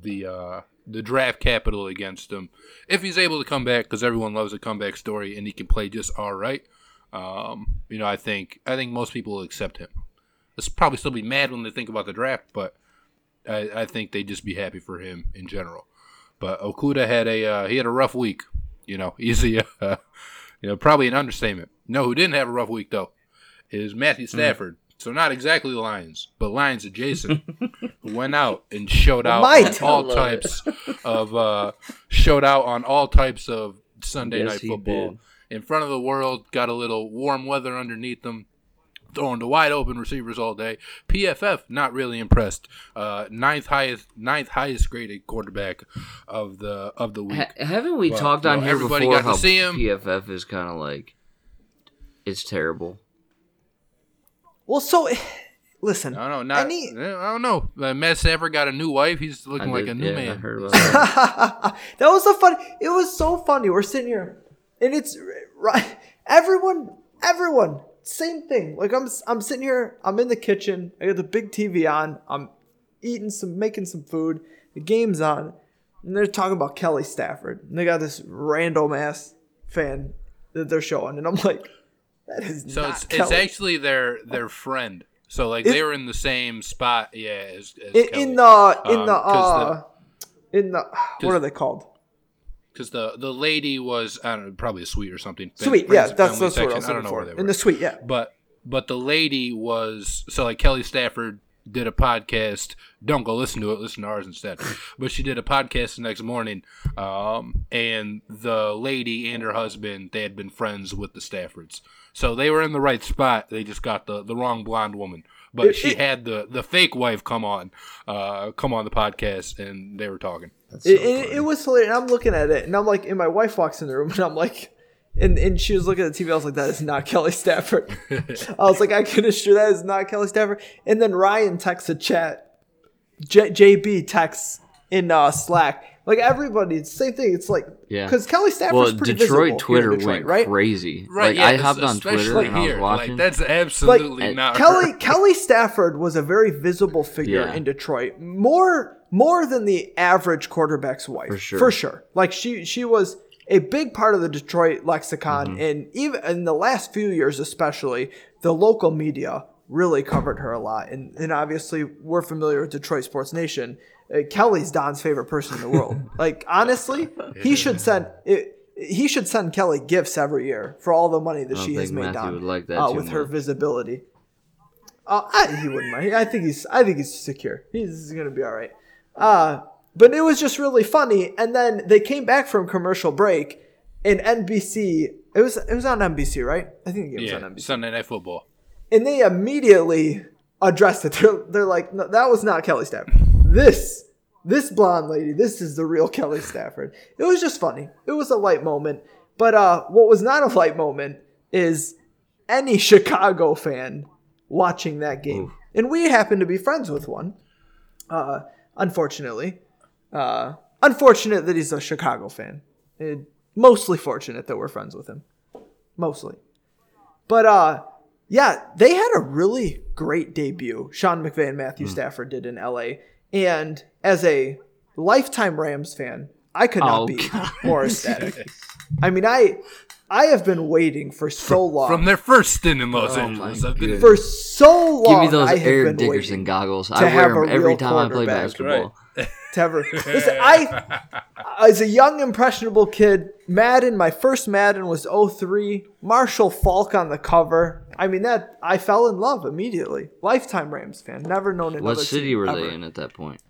the uh, the draft capital against him. If he's able to come back, because everyone loves a comeback story, and he can play just all right, um, you know, I think I think most people will accept him. They'll probably still be mad when they think about the draft, but I, I think they'd just be happy for him in general. But Okudah had a uh, he had a rough week. You know, [laughs] easy. Uh, you know, probably an understatement. No, who didn't have a rough week though is Matthew Stafford. So not exactly the Lions, but Lions adjacent, [laughs] went out and showed out Might. on all types of uh, showed out on all types of Sunday Yes, night football did. in front of the world. Got a little warm weather underneath them throwing to wide open receivers all day. PFF not really impressed. Uh, ninth highest, ninth highest graded quarterback of the of the week. Ha- haven't we Well, talked you on know, here everybody before got to how see him. PFF is kind of like it's terrible. Well, so listen, I don't know. Not, any I don't know. Uh, Matt Stafford got a new wife. He's I looking like did- a new yeah, I man. heard [laughs] about that. that was so funny. It was so funny. We're sitting here, and it's right. Everyone, everyone, same thing. Like I'm, I'm sitting here. I'm in the kitchen. I got the big TV on. I'm eating some, making some food. The game's on, and they're talking about Kelly Stafford. And they got this random ass fan that they're showing, and I'm like, that is So not it's, it's actually their their friend. So like It- they were in the same spot. Yeah, as, as in, in the in Um, the 'cause uh in the what are they called? because the the lady was I don't know probably a suite or something. Sweet, yeah, that's family that's what I was don't know where they were. In the suite, yeah. but but the lady was so like Kelly Stafford did a podcast. Don't go listen to it. Listen to ours instead. [laughs] But she did a podcast the next morning, um, and the lady and her husband they had been friends with the Staffords, so they were in the right spot. They just got the the wrong blonde woman. But It- she it- had the the fake wife come on, uh, come on the podcast, and they were talking. That's so It, it, it was hilarious. And I'm looking at it, and I'm like, and my wife walks in the room, and I'm like, and, and she was looking at the TV. I was like, that is not Kelly Stafford. [laughs] I was like, I can assure that is not Kelly Stafford. And then Ryan texts a chat. J- JB texts in uh, Slack. Like everybody, it's the same thing. It's like, Yeah. because Kelly Stafford's well, pretty Detroit visible Twitter here in Detroit, went right? crazy. Right? like yeah, I hopped on especially Twitter and I was here. watching. Like that's absolutely Like, not Kelly her. Kelly Stafford was a very visible [laughs] figure Yeah. in Detroit, more more than the average quarterback's wife, For sure. For sure, like she she was a big part of the Detroit lexicon, Mm-hmm. and even in the last few years, especially the local media really covered her a lot, and and obviously we're familiar with Detroit Sports Nation uh, Kelly's Don's favorite person in the world. [laughs] like honestly, he should send it. He should send Kelly gifts every year for all the money that she has made Matthew Don would like that uh, too with her visibility. Uh, I, he wouldn't mind. I think he's. I think he's secure. He's gonna be all right. Uh, but it was just really funny. And then they came back from commercial break, and NBC. It was it was on NBC, right? I think it was Yeah, on NBC. Sunday Night Football. And they immediately addressed it. They're, they're like, no, that was not Kelly Stafford. This this blonde lady, this is the real Kelly Stafford. It was just funny. It was a light moment. But uh, what was not a light moment is any Chicago fan watching that game. And we happen to be friends with one. Uh, unfortunately. Uh, unfortunate that he's a Chicago fan. Eh, mostly fortunate that we're friends with him. Mostly. But uh yeah, they had a really great debut. Sean McVay and Matthew Stafford did in LA. And as a lifetime Rams fan, I could not Oh, be God. more [laughs] ecstatic. I mean, I I have been waiting for so long. From their first stint in Los Oh, Angeles. I've been- for so long. Give me those I have Eric been Dickerson goggles. I wear them every time I play basketball. to ever. Listen, I as a young impressionable kid, Madden, my first Madden was 03. Marshall Faulk on the cover. I mean that I fell in love immediately. Lifetime Rams fan. Never known another What city were ever. they in at that point?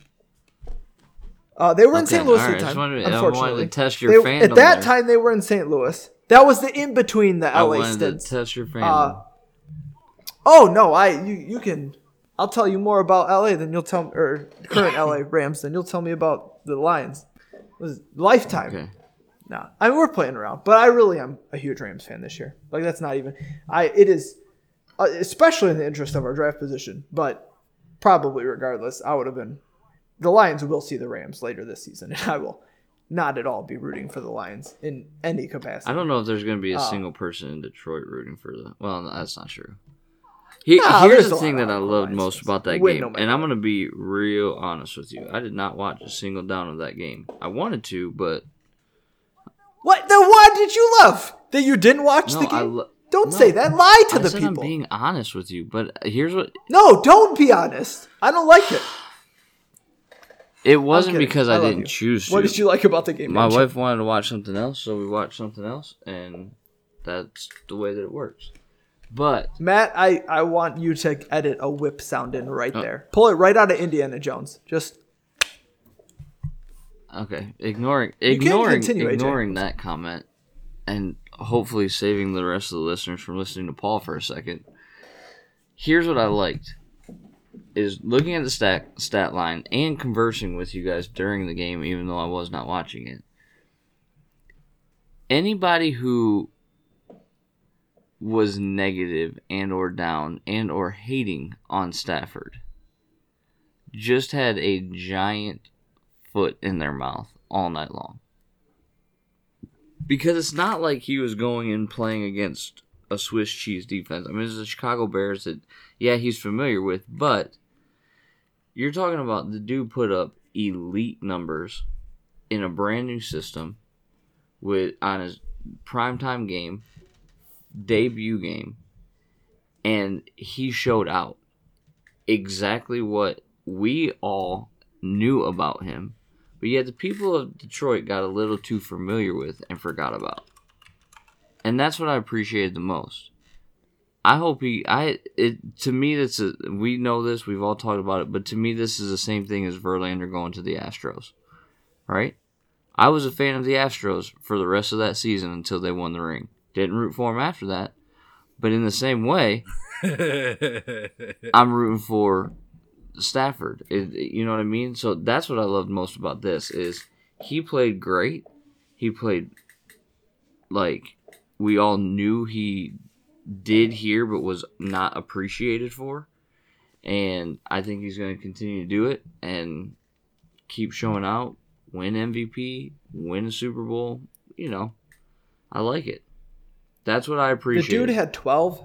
Uh, they were in St. Louis alright, at the just time. wanted wanted to test your They- fandom At that there. time, they were in St. Louis. That was the in between the LA I wanted stints. to test your fandom. Uh, Oh no, I you you can. I'll tell you more about LA than you'll tell or current LA [coughs] Rams than you'll tell me about the Lions. It was lifetime. okay. No, I mean we're playing around, but I really am a huge Rams fan this year. Like that's not even. I it is, uh, especially in the interest of our draft position. But probably regardless, I would have been. The Lions will see the Rams later this season, [laughs] and I will not at all be rooting for the Lions in any capacity. I don't know if there's going to be a Uh, single person in Detroit rooting for the. Well, that's not true. He, here's the thing that I loved most about that game, no and I'm going to be real honest with you. I did not watch a single down of that game. I wanted to, but What? Then why did you love that you didn't watch no, the game? Lo- don't say that. Lie to I the people. I'm being honest with you, but here's what No, don't be honest. I don't like it. [sighs] it wasn't because I I, didn't you. choose to. What did you like about the game? My wife wanted to watch something else, so we watched something else, and that's the way that it works. But Matt, I, I want you to edit a whip sound in right Oh. there. Pull it right out of Indiana Jones. Just Okay, ignoring ignoring continue, AJ. ignoring that comment, and hopefully saving the rest of the listeners from listening to Paul for a second. Here's what I liked: is looking at the stat stat line and conversing with you guys during the game, even though I was not watching it. Anybody who was negative and or down and or hating on Stafford just had a giant foot in their mouth all night long. Because it's not like he was going and playing against a Swiss cheese defense. I mean, it's the Chicago Bears that, yeah, he's familiar with, but you're talking about the dude put up elite numbers in a brand new system with on his primetime game, debut game, and he showed out exactly what we all knew about him, but yet the people of Detroit got a little too familiar with and forgot about. And that's what I appreciated the most. I hope he I it to me that's a we know this, we've all talked about it, but to me this is the same thing as Verlander going to the Astros. Right? I was a fan of the Astros for the rest of that season until they won the ring. Didn't root for him after that. But in the same way, [laughs] I'm rooting for Stafford. It, you know what I mean? So that's what I loved most about this is he played great. He played like we all knew he did here but was not appreciated for. And I think he's going to continue to do it and keep showing out, win MVP, win a Super Bowl, you know. I like it. That's what I appreciate. the dude had 12,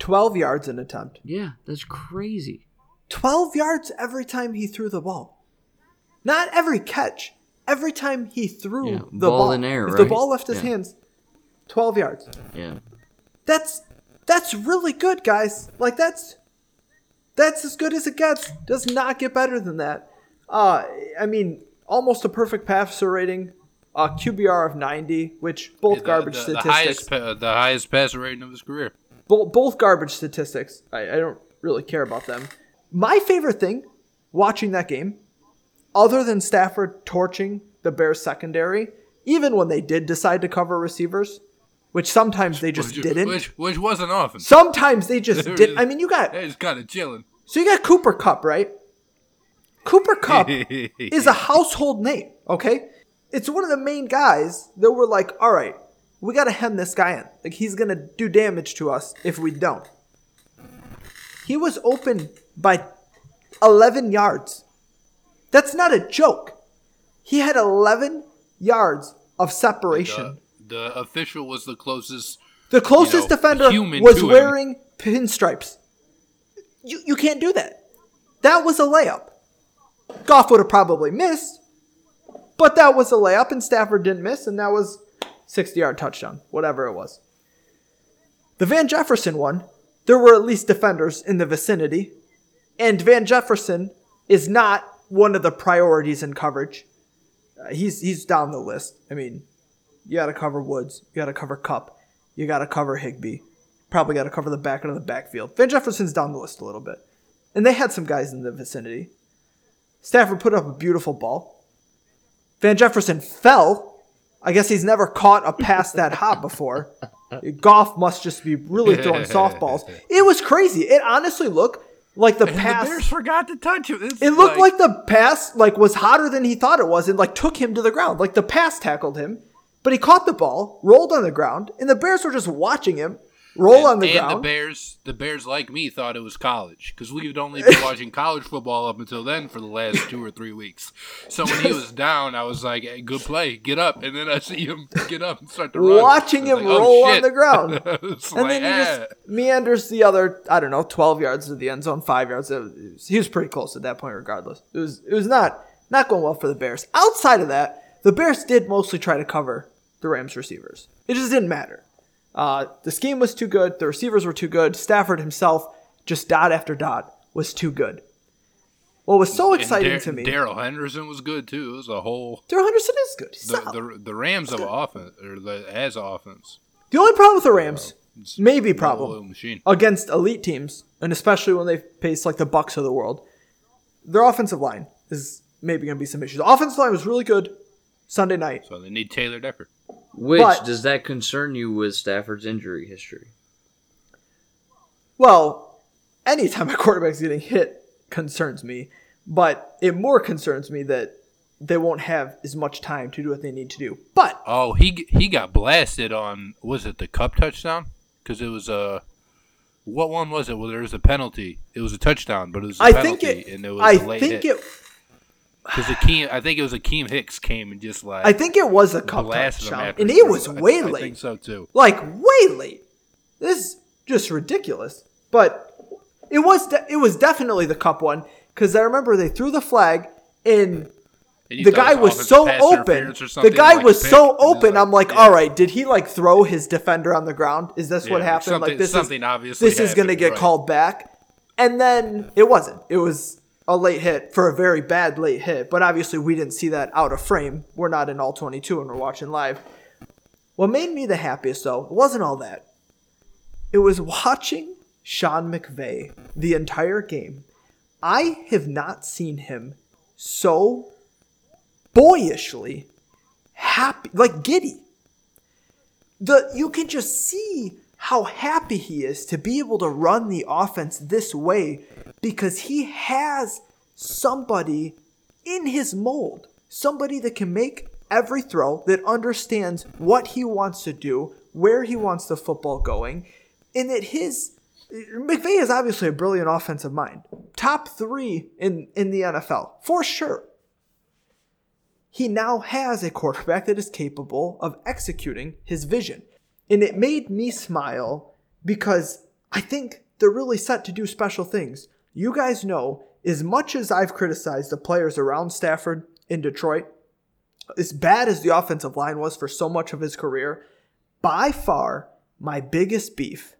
12 yards an attempt. yeah, that's crazy. 12 yards every time he threw the ball. Not every catch. Every time he threw Yeah, the ball ball. in air, if the ball left his Yeah. hands, 12 yards. Yeah. That's that's really good, guys. Like that's that's as good as it gets. Does not get better than that. Uh, I mean, almost a perfect passer rating, Uh, a QBR of 90, which both The- garbage the, the statistics. highest uh, the highest passer rating of his career. both, both garbage statistics. I, I don't really care about them. My favorite thing watching that game, other than Stafford torching the Bears secondary, even when they did decide to cover receivers, which sometimes they just which, didn't. Which which wasn't often. sometimes they just [laughs] There did. is- I mean, you got They just kind of chilling. so you got Cooper Kupp, right? Cooper Kupp [laughs] is a household name, okay? It's one of the main guys that we're like, all right, we got to hem this guy in. Like, he's going to do damage to us if we don't. He was open by 11 yards. That's not a joke. He had 11 yards of separation. The, the official was the closest. The closest know, defender was to him. wearing pinstripes. You, you can't do that. That was a layup. Goff would have probably missed, but that was a layup, and Stafford didn't miss, and that was 60 yard touchdown, whatever it was. The Van Jefferson one, there were at least defenders in the vicinity, and Van Jefferson is not one of the priorities in coverage. Uh, he's he's down the list. I mean, you got to cover Woods, you got to cover Kupp, you got to cover Higbee, probably got to cover the back end of the backfield. Van Jefferson's down the list a little bit, and they had some guys in the vicinity. Stafford put up a beautiful ball. Van Jefferson fell. I guess he's never caught a pass that hot before. Goff must just be really throwing [laughs] softballs. It was crazy. It honestly looked like the And pass. the Bears forgot to touch him. It's It looked like, the pass like was hotter than he thought it was, and like took him to the ground. Like the pass tackled him, but he caught the ball, rolled on the ground, and the Bears were just watching him roll on the and ground. the Bears, the Bears like me thought it was college because we'd only been watching college football up until then for the last two or three weeks. So when he was down, I was like, hey, "Good play, get up!" And then I see him get up and start to run. Watching him like, "Oh, roll on the ground. [laughs] And like, then he ah. just meanders the other, I don't know, twelve yards to the end zone, five yards. Was- he was pretty close at that point, regardless. It was it was not not going well for the Bears. Outside of that, the Bears did mostly try to cover the Rams receivers. It just didn't matter. Uh, the scheme was too good. The receivers were too good. Stafford himself, just dot after dot, was too good. What was so exciting Dar- to me, Darrell Henderson was good too. It was a whole Darrell Henderson is good. The the, the Rams of offense or the as offense. the only problem with the Rams, It's maybe problem, against elite teams, and especially when they face like the Bucs of the world, their offensive line is maybe going to be some issues. The offensive line was really good Sunday night. So they need Taylor Decker. Which But- does that concern you with Stafford's injury history? Well, anytime a quarterback's getting hit concerns me, but it more concerns me that they won't have as much time to do what they need to do. But Oh, he he got blasted on was it the Kupp touchdown? Because it was a what one was it? Well, there was a penalty. It was a touchdown, but it was a I penalty, think it. and it was I a late think hit. it. Because Akeem, I think it was Akiem Hicks came and just like I think it was a cup blasted him and he it was way I late. think so too. like way late. This is just ridiculous. But it was de- it was definitely the Kupp one because I remember they threw the flag and And the guy was so open. The guy like was so pick, and it's open. I'm like, yeah. all right, did he like throw his defender on the ground? Is this what happened? Like this something is obviously this is going to get right. called back. And then it wasn't. It was a late hit for a very bad late hit. But obviously we didn't see that out of frame. We're not in all 22 and we're watching live. What made me the happiest though, wasn't all that. It was watching Sean McVay the entire game. I have not seen him so boyishly happy, like giddy. The you can just see how happy he is to be able to run the offense this way because he has somebody in his mold, somebody that can make every throw, that understands what he wants to do, where he wants the football going, and that his McVay is obviously a brilliant offensive mind. Top three in, in the NFL, for sure. He now has a quarterback that is capable of executing his vision. And it made me smile because I think they're really set to do special things. You guys know, as much as I've criticized the players around Stafford in Detroit, as bad as the offensive line was for so much of his career, by far my biggest beef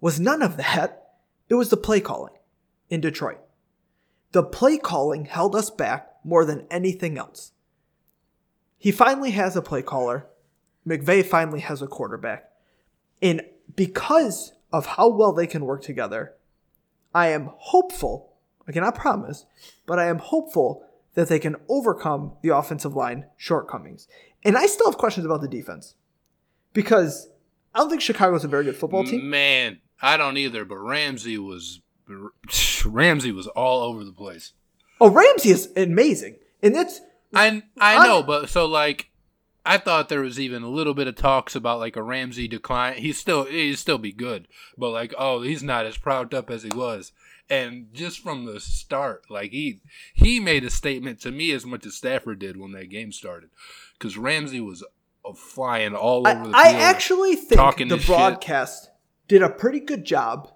was none of that. It was the play calling in Detroit. The play calling held us back more than anything else. He finally has a play caller. McVay finally has a quarterback. And because of how well they can work together, I am hopeful, I cannot promise, but I am hopeful that they can overcome the offensive line shortcomings. And I still have questions about the defense because I don't think Chicago's a very good football team. Man, I don't either. But Ramsey was Ramsey was all over the place. Oh, Ramsey is amazing, and that's I I know, but so like I thought there was even a little bit of talks about like a Ramsey decline. He's still he'd still be good, but like oh he's not as propped up as he was. And just from the start, like he he made a statement to me as much as Stafford did when that game started, because Ramsey was flying all over the I, field. I actually think the his shit. broadcast did a pretty good job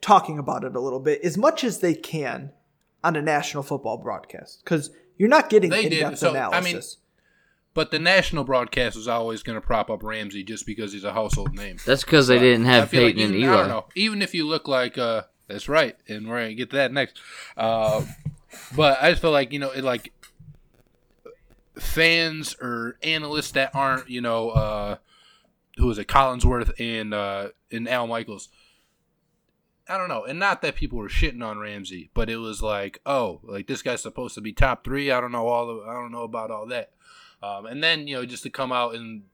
talking about it a little bit, as much as they can on a national football broadcast, because you're not getting They in-depth So, I mean, analysis. But the national broadcast was always going to prop up Ramsey just because he's a household name. That's because they didn't have feel like Peyton and even, I don't know. Even if you look like, uh, that's right, and we're gonna get to that next. Uh, but I just feel like you know, it like fans or analysts that aren't, you know, uh, who is it, Collinsworth and uh, and Al Michaels. I don't know, and not that people were shitting on Ramsey, but it was like, oh, like this guy's supposed to be top three. I don't know all. Of, I don't know about all that. Um, and then you know, just to come out and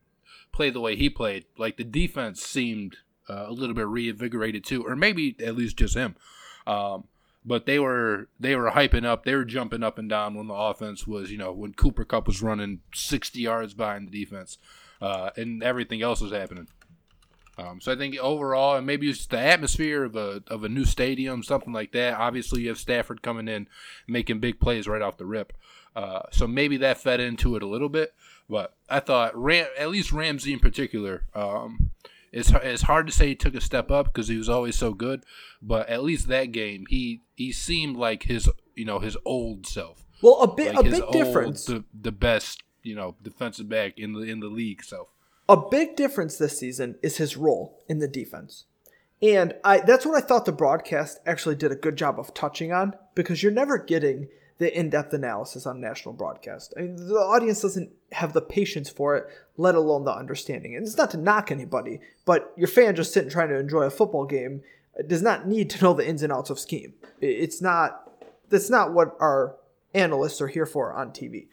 play the way he played, like the defense seemed uh, a little bit reinvigorated too, or maybe at least just him. Um, but they were they were hyping up, they were jumping up and down when the offense was, you know, when Cooper Kupp was running 60 yards behind the defense, uh, and everything else was happening. Um, so I think overall, and maybe it's the atmosphere of a of a new stadium, something like that. Obviously, you have Stafford coming in, making big plays right off the rip. Uh, so maybe that fed into it a little bit. But I thought, Ram, at least Ramsey in particular, um, it's it's hard to say he took a step up because he was always so good. But at least that game, he he seemed like his you know his old self, well, a bit like a big old, difference. the, the best you know defensive back in the in the league So a big difference this season is his role in the defense. And I that's what I thought the broadcast actually did a good job of touching on because you're never getting the in-depth analysis on national broadcast. I mean, the audience doesn't have the patience for it, let alone the understanding. And it's not to knock anybody, but your fan just sitting trying to enjoy a football game does not need to know the ins and outs of scheme. It's not that's not what our analysts are here for on TV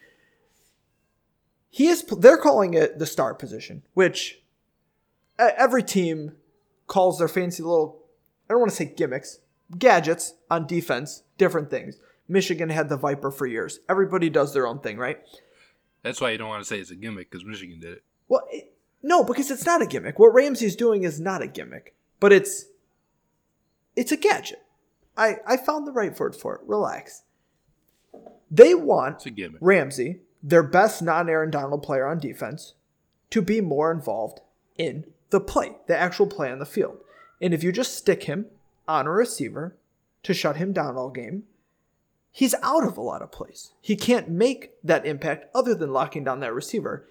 he is they're calling it the star position which uh, every team calls their fancy little i don't want to say gimmicks gadgets on defense different things michigan had the viper for years everybody does their own thing right That's why you don't want to say it's a gimmick because Michigan did it. well it, no because it's not a gimmick what ramsey's doing is not a gimmick but it's it's a gadget i i found the right word for it relax they want It's a gimmick. Ramsey, their best non Aaron Donald player on defense, to be more involved in the play, the actual play on the field. And if you just stick him on a receiver to shut him down all game, he's out of a lot of plays. He can't make that impact other than locking down that receiver.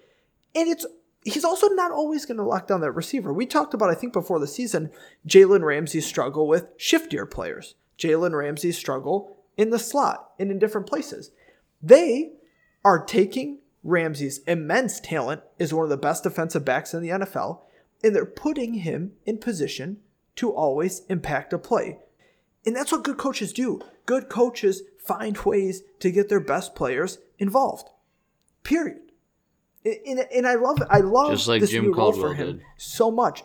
And it's he's also not always going to lock down that receiver. We talked about, I think, before the season, Jalen Ramsey's struggle with shiftier players. Jalen Ramsey's struggle in the slot and in different places. They are taking Ramsey's immense talent as one of the best defensive backs in the NFL, and they're putting him in position to always impact a play. And that's what good coaches do. Good coaches find ways to get their best players involved. Period. And, and I love I love Just like this Jim new role for him did. so much.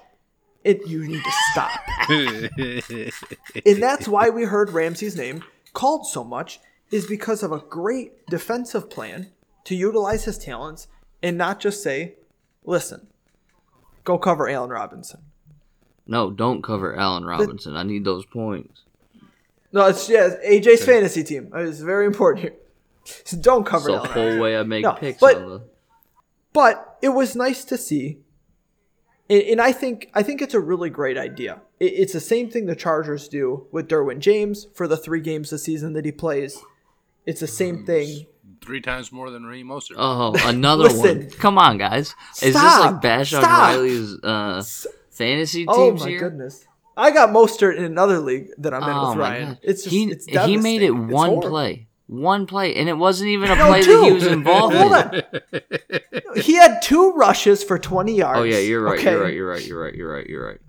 It you need to stop. and that's why we heard Ramsey's name called so much is because of a great defensive plan to utilize his talents and not just say, "Listen, go cover Allen Robinson." No, don't cover Allen Robinson. I need those points. No, it's yeah, it's AJ's fantasy team. It's very important here. [laughs] So don't cover It's the Allen whole way I make No, picks but- on the. but it was nice to see and, and i think i think it's a really great idea it, it's the same thing the chargers do with derwin james for the three games a season that he plays it's the same thing Three times more than Raheem Mostert. Oh, [laughs] another Listen. one. Come on, guys. Is this like Bash on Riley's uh, fantasy team? oh my here? goodness I got Mostert in another league that I'm in Oh with Ryan. god! It's just he it's he made it. It's one horrible. play, one play, and it wasn't even a No, play that he was [laughs] involved Hold in. on. He had two rushes for 20 yards. Oh yeah, you're right. okay? You're right. You're right. You're right. You're right. You're right.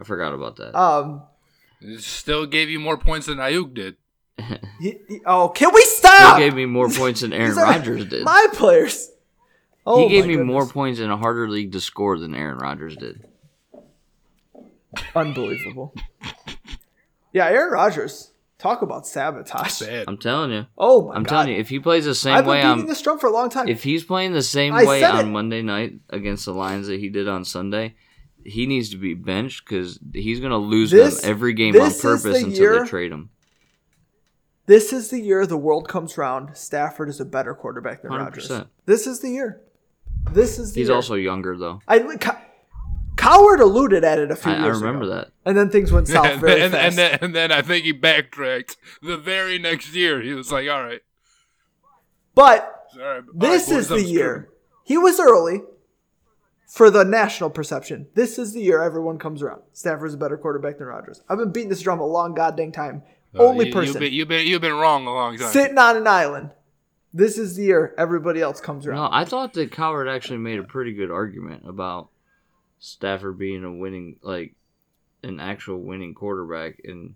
I forgot about that. Um, It still gave you more points than Ayuk did. he- he- oh, can we stop? he gave me more points than Aaron [laughs] These Rodgers did. My players. Oh, he gave me goodness. more points in a harder league to score than Aaron Rodgers did. Unbelievable. Yeah, Aaron Rodgers. Talk about sabotage. Bad. I'm telling you. Oh my I'm god. telling you. If he plays the same I've been way beating on this drum for a long time. if he's playing the same I way said on it. Monday night against the Lions that he did on Sunday, he needs to be benched because he's gonna lose This- them every game on this is purpose the until year- they trade him. this is the year the world comes round. Stafford is a better quarterback than Rodgers. 100%. This is the year. This is the He's year. also younger though. I Co- Cowherd alluded at it a few I, I remember ago. that. And then things went south [laughs] and, very and, fast. and then, and then I think he backtracked the very next year. He was like, "All right, but all right this all right, is the I'm year. He was early for the national perception. This is the year everyone comes around. Stafford's a better quarterback than Rodgers. I've been beating this drum a long goddamn time. Uh, Only you, person You've been, you've been you've been wrong a long time. sitting on an island. This is the year everybody else comes around. No, around. I thought that Cowherd actually made a pretty good argument about Stafford being a winning, like an actual winning quarterback. And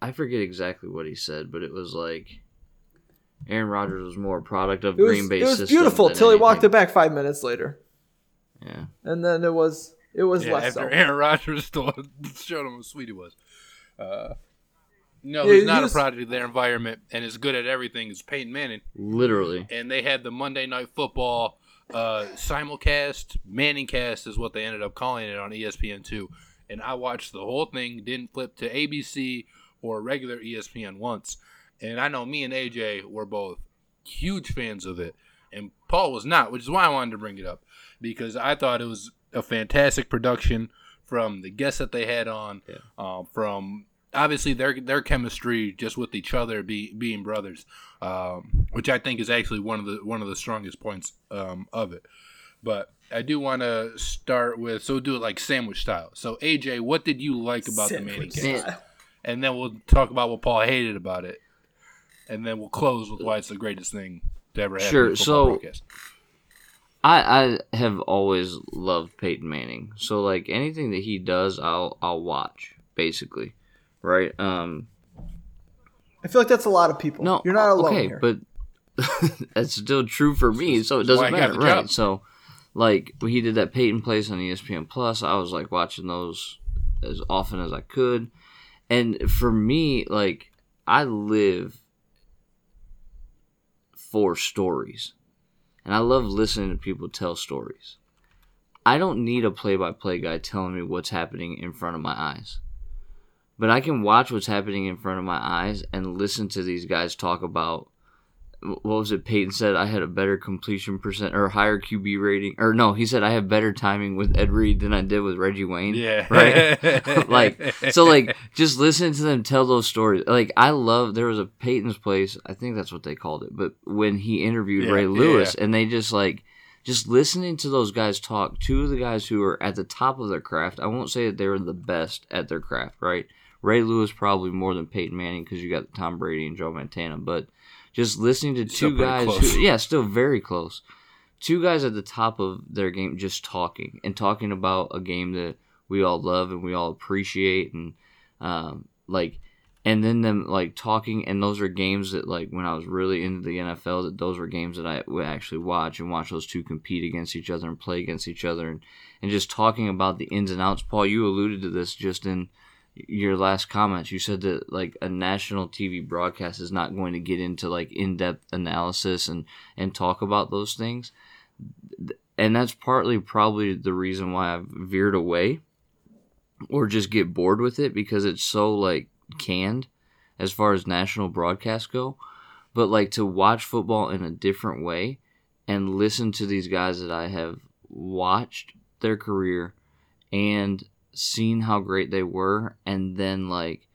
I forget exactly what he said, but it was like Aaron Rodgers was more a product of it was, Green Bay it was system beautiful than till he walked it back five minutes later, Yeah, and then it was it was yeah, less after so. [laughs] Aaron Rodgers [laughs] told, showed him how sweet he was. Uh, no, Yeah, he's he not was- a product of their environment and is good at everything. Is Peyton Manning, literally. and they had the Monday Night Football uh, simulcast. Manning cast is what they ended up calling it on E ESPN two. And I watched the whole thing. Didn't flip to ABC or regular ESPN once. And I know me and AJ were both huge fans of it, and Paul was not, which is why I wanted to bring it up because I thought it was a fantastic production from the guests that they had on, Yeah. um, from obviously their their chemistry just with each other, be, being brothers, um, which I think is actually one of the one of the strongest points um, of it. But I do want to start with so do it like sandwich style. So AJ, what did you like about the Manning Sandwich cast? style. and then we'll talk about what Paul hated about it, and then we'll close with why it's the greatest thing to ever happen. Sure, in a football so- broadcast. I I have always loved Peyton Manning. So like anything that he does, I'll I'll watch basically, right? Um, I feel like that's a lot of people. No, you're not alone okay, here. but [laughs] that's still true for me, so it doesn't matter, right? job. So, like when he did that Peyton place on ESPN Plus, I was like watching those as often as I could, and for me, like I live for stories, and I love listening to people tell stories. I don't need a play-by-play guy telling me what's happening in front of my eyes but I can watch what's happening in front of my eyes and listen to these guys talk about what was it Peyton said? I had a better completion percent or higher QB rating or no he said I have better timing with Ed Reed than I did with Reggie Wayne. Yeah. [laughs] right? [laughs] Like so like just listen to them tell those stories. Like I love there was a Peyton's place I think that's what they called it but when he interviewed Yeah, Ray Lewis yeah. and they just like just listening to those guys talk two of the guys who are at the top of their craft I won't say that they were the best at their craft right Ray Lewis probably more than Peyton Manning because you got Tom Brady and Joe Montana but just listening to Still two guys who yeah still very close. Two guys at the top of their game just talking and talking about a game that we all love and we all appreciate and um, like and then them like talking and those are games that like when I was really into the NFL that those were games that I would actually watch and watch those two compete against each other and play against each other and, and just talking about the ins and outs. Paul you alluded to this just in your last comments. You said that like a national TV broadcast is not going to get into like in-depth analysis and and talk about those things. And that's partly probably the reason why I've veered away or just get bored with it because it's so like canned as far as national broadcasts go. But like to watch football in a different way and listen to these guys that I have watched their career and seen how great they were and then like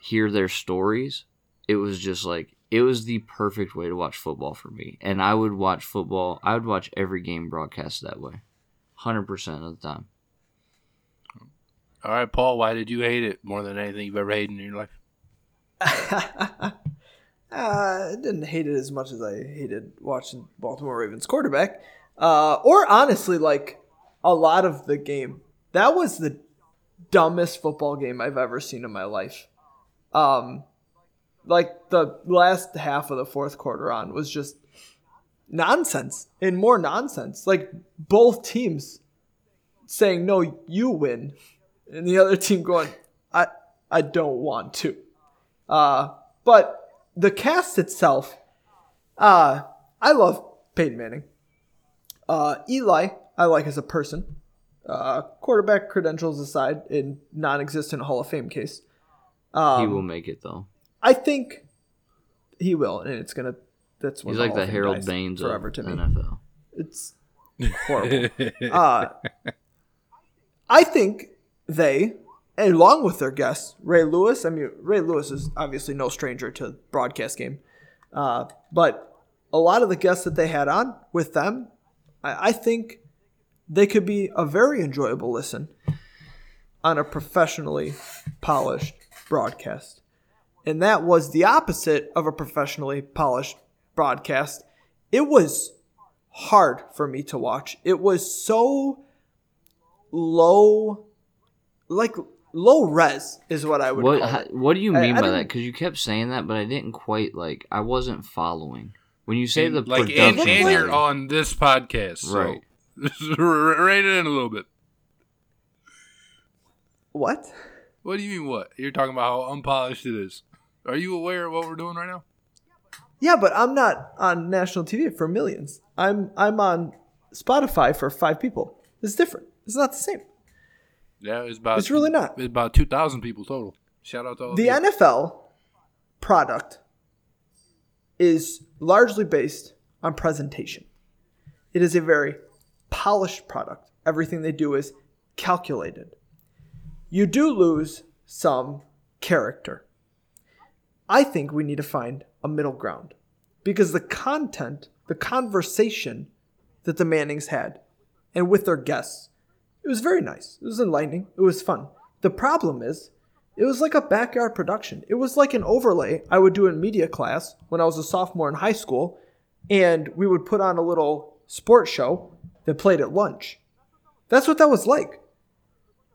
hear their stories it was just like it was the perfect way to watch football for me and i would watch football i would watch every game broadcast that way 100% of the time All right, Paul, why did you hate it more than anything you've ever hated in your life? [laughs] uh, I didn't hate it as much as I hated watching Baltimore Ravens quarterback. Uh, or honestly, like a lot of the game. That was the dumbest football game I've ever seen in my life. Um, like the last half of the fourth quarter on was just nonsense and more nonsense. Like both teams saying, "No, you win," and the other team going, "I I don't want to." Uh, but the cast itself, uh, I love Peyton Manning. Uh, Eli, I like as a person. Uh, quarterback credentials aside, in non-existent Hall of Fame case, um, he will make it though. I think he will, and it's gonna. That's when He's like the Harold dies Baines of forever to me. NFL. It's horrible. [laughs] uh, I think they, along with their guests, Ray Lewis. I mean, Ray Lewis is obviously no stranger to broadcast game, uh, but a lot of the guests that they had on with them, I, I think they could be a very enjoyable listen on a professionally polished broadcast. And that was the opposite of a professionally polished broadcast. It was hard for me to watch. It was so low, like low res is what I would What call how, it. What do you mean I by don't- that? Because you kept saying that, but I didn't quite like. I wasn't following. When you say the like, and, production, and you're on this podcast, so Right. [laughs] rein it in a little bit. What? What do you mean? What you're talking about? How unpolished it is? Are you aware of what we're doing right now? Yeah, but I'm not on national TV for millions. I'm I'm on Spotify for five people. It's different. It's not the same. Yeah, it's about. It's really not. It's about two thousand people total. Shout out to all The of you. NFL product is largely based on presentation. It is a very polished product. Everything they do is calculated. You do lose some character. I think we need to find a middle ground because the content, the conversation that the Mannings had and with their guests, it was very nice. It was enlightening. It was fun. The problem is, it was like a backyard production. It was like an overlay I would do in media class when I was a sophomore in high school, and we would put on a little sports show that played at lunch. That's what that was like.